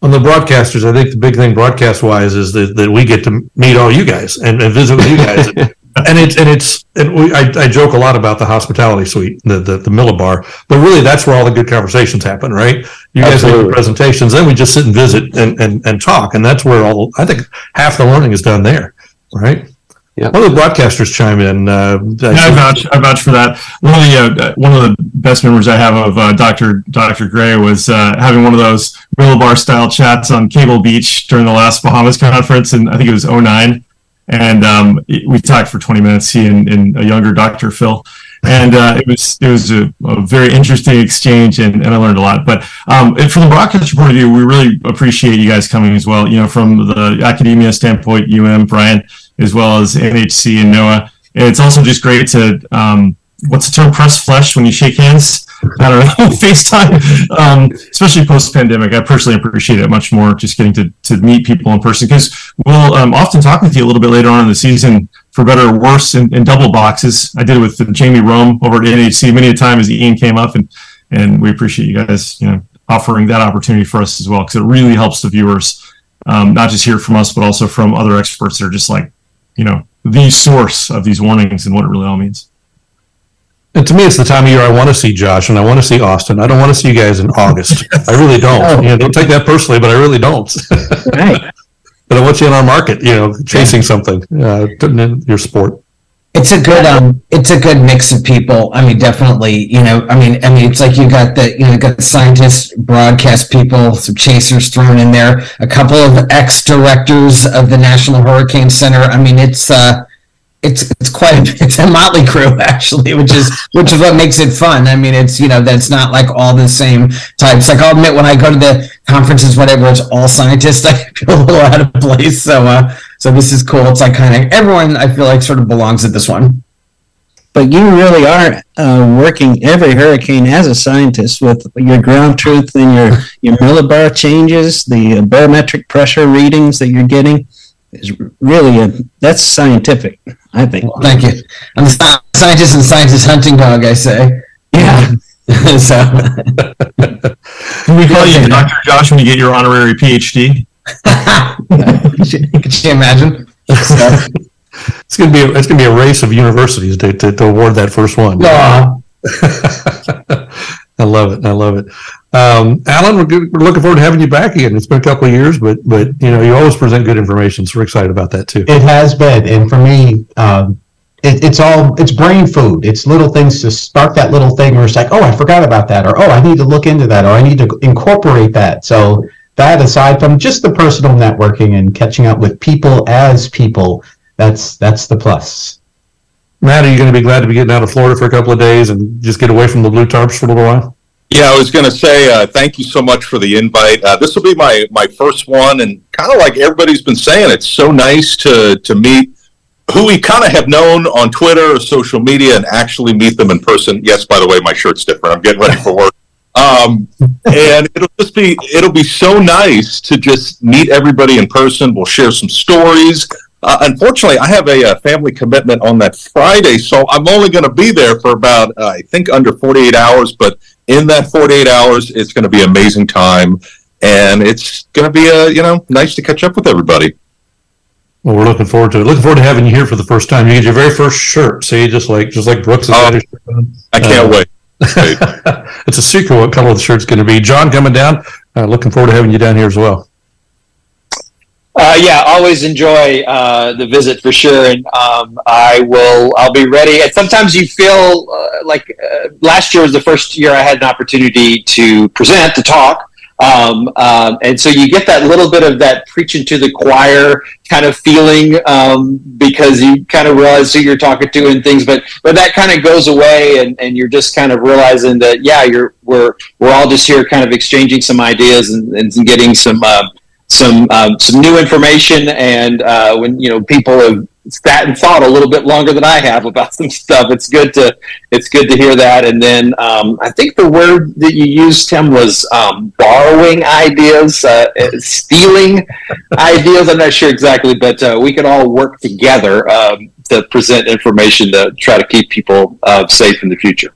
On the broadcasters, I think the big thing broadcast wise is that, that we get to meet all you guys and, and visit with you guys. and it's and it's and we, I, I joke a lot about the hospitality suite, the the, the Millibar, but really that's where all the good conversations happen, right? You guys make Absolutely. the presentations, then we just sit and visit and, and, and talk, and that's where all I think half the learning is done there, right? Yeah. One of the broadcasters chime in. Uh, Yeah, I vouch, I vouch for that. One of the uh, one of the best memories I have of uh, Dr. Dr. Gray was uh, having one of those Bar style chats on Cable Beach during the last Bahamas conference, and I think it was 09. And um, we talked for 20 minutes. He and, and a younger Dr. Phil, and uh, it was it was a, a very interesting exchange, and, and I learned a lot. But um, and from the broadcast point of view, we really appreciate you guys coming as well. You know, from the academia standpoint, UM, Brian, as well as NHC and NOAA. And it's also just great to um, what's the term press flesh when you shake hands. I don't know FaceTime, um, especially post pandemic. I personally appreciate it much more just getting to, to meet people in person because we'll um, often talk with you a little bit later on in the season for better or worse in, in double boxes. I did it with Jamie Rhome over at NHC many a time as Ian came up and and we appreciate you guys you know offering that opportunity for us as well because it really helps the viewers um, not just hear from us but also from other experts that are just like you know the source of these warnings and what it really all means. And to me, it's the time of year I want to see Josh and I want to see Austin. I don't want to see you guys in August. I really don't. You know, don't take that personally, but I really don't. Right. but I want you in our market, you know, chasing something, uh, in your sport. It's a good um it's a good mix of people. I mean definitely, you know, I mean I mean it's like you got the you know, you got the scientists, broadcast people, some chasers thrown in there, a couple of ex directors of the National Hurricane Center. I mean it's uh it's it's quite a, it's a motley crew actually, which is which is what makes it fun. I mean, it's you know that's not like all the same types. Like I'll admit, when I go to the conferences, whatever, it's all scientists. I feel a little out of place. So uh, so this is cool. It's like kind of everyone. I feel like sort of belongs at this one. But you really are uh, working every hurricane as a scientist with your ground truth and your, your millibar changes, the barometric pressure readings that you're getting. is really a that's scientific. I think. Well, thank you. I'm the sci- scientist and scientist hunting dog. I say. Yeah. so. Can we call you Dr. Josh when you get your honorary PhD? Could you imagine? It's gonna be it's gonna be a race of universities to, to, to award that first one. Aw. I love it. I love it. Um, Alan, we're, good, we're looking forward to having you back again. It's been a couple of years, but but you know you always present good information, so we're excited about that too. It has been, and for me, um, it, it's all it's brain food. It's little things to spark that little thing where it's like, oh, I forgot about that, or oh, I need to look into that, or I need to incorporate that. So that, aside from just the personal networking and catching up with people as people, that's that's the plus. Matt, are you going to be glad to be getting out of Florida for a couple of days and just get away from the blue tarps for a little while? Yeah, I was going to say uh, thank you so much for the invite. Uh, this will be my my first one, and kind of like everybody's been saying, it's so nice to to meet who we kind of have known on Twitter or social media, and actually meet them in person. Yes, by the way, my shirt's different. I'm getting ready for work. Um, and it'll just be it'll be so nice to just meet everybody in person. We'll share some stories. Uh, unfortunately, I have a, uh family commitment on that Friday, so I'm only going to be there for about uh, I think under 48 hours. But in that 48 hours, it's going to be amazing time, and it's going to be a you know nice to catch up with everybody. Well, we're looking forward to it. Looking forward to having you here for the first time. You get your very first shirt. See, just like just like Brooks has got his shirt on. I can't Uh, wait. it's a secret what color the shirt's going to be. John coming down. Uh, looking forward to having you down here as well. Uh, yeah, always enjoy uh, the visit for sure, and um, I will. I'll be ready. And sometimes you feel uh, like uh, last year was the first year I had an opportunity to present, to talk, um, um, and so you get that little bit of that preaching to the choir kind of feeling um, because you kind of realize who you're talking to and things. But but that kind of goes away, and, and you're just kind of realizing that yeah, you're we're we're all just here, kind of exchanging some ideas and, and getting some. Uh, some um, some new information and uh, when you know people have sat and thought a little bit longer than I have about some stuff it's good to it's good to hear that. And then um, I think the word that you used Tim was um, borrowing ideas uh, uh, stealing ideas. I'm not sure exactly but uh, we can all work together um, to present information to try to keep people uh, safe in the future.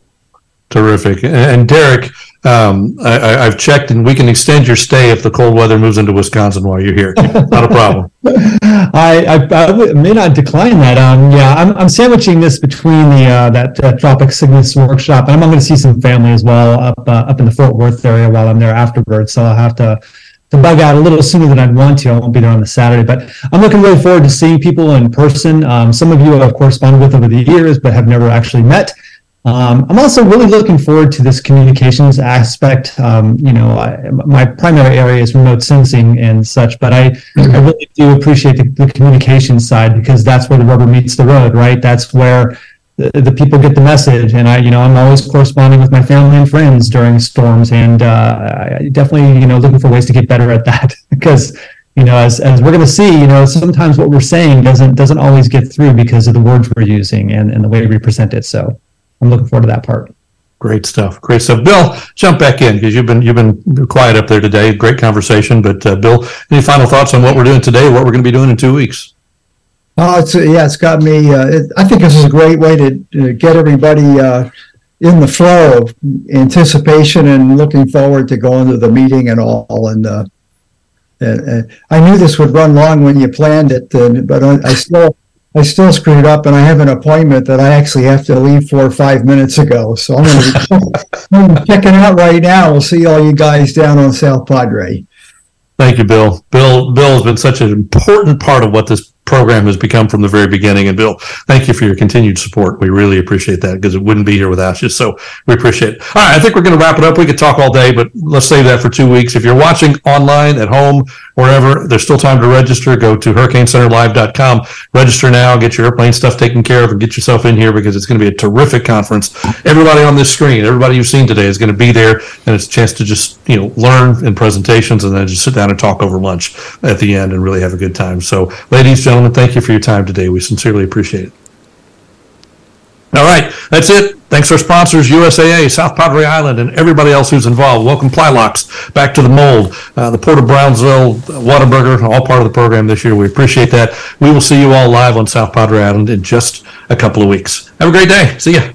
Terrific. And, and Derek, um, I, I, I've checked, and we can extend your stay if the cold weather moves into Wisconsin while you're here. Not a problem. I may not decline that. Um, yeah, I'm, I'm sandwiching this between the uh, that uh, Tropic CYGNSS workshop, and I'm going to see some family as well up uh, up in the Fort Worth area while I'm there afterwards. So I'll have to to bug out a little sooner than I'd want to. I won't be there on the Saturday, but I'm looking really forward to seeing people in person. Um, some of you I've corresponded with over the years, but have never actually met. Um, I'm also really looking forward to this communications aspect. Um, you know, I, my primary area is remote sensing and such, but I, I really do appreciate the, the communication side because that's where the rubber meets the road, right? That's where the, the people get the message. And I, you know, I'm always corresponding with my family and friends during storms, and uh, I definitely, you know, looking for ways to get better at that because you know, as, as we're going to see, you know, sometimes what we're saying doesn't doesn't always get through because of the words we're using and, and the way we present it. So I'm looking forward to that part. Great stuff. Great stuff. Bill, jump back in because you've been you've been quiet up there today. Great conversation. But uh, Bill, any final thoughts on what we're doing today? What we're going to be doing in two weeks? Oh, it's yeah, it's got me. Uh, it, I think this is a great way to uh, get everybody uh, in the flow of anticipation and looking forward to going to the meeting and all. And uh, uh, uh, I knew this would run long when you planned it, and, but I, I still I still screwed up, and I have an appointment that I actually have to leave four or five minutes ago. So I'm going to be checking out right now. We'll see all you guys down on South Padre. Thank you, Bill. Bill, Bill has been such an important part of what this program has become from the very beginning. And Bill, thank you for your continued support. We really appreciate that because it wouldn't be here without you. So we appreciate it. All right, I think we're going to wrap it up. We could talk all day, but let's save that for two weeks. If you're watching online, at home, wherever, there's still time to register. Go to hurricanecenterlive.com. Register now, get your airplane stuff taken care of, and get yourself in here because it's going to be a terrific conference. Everybody on this screen, everybody you've seen today is going to be there, and it's a chance to just you know learn in presentations and then just sit down and talk over lunch at the end and really have a good time. So, ladies, and gentlemen, thank you for your time today. We sincerely appreciate it. All right, that's it. Thanks to our sponsors, USAA, South Padre Island, and everybody else who's involved. Welcome Plylox, Back to the Mold, uh, the Port of Brownsville, Whataburger, all part of the program this year. We appreciate that. We will see you all live on South Padre Island in just a couple of weeks. Have a great day. See ya.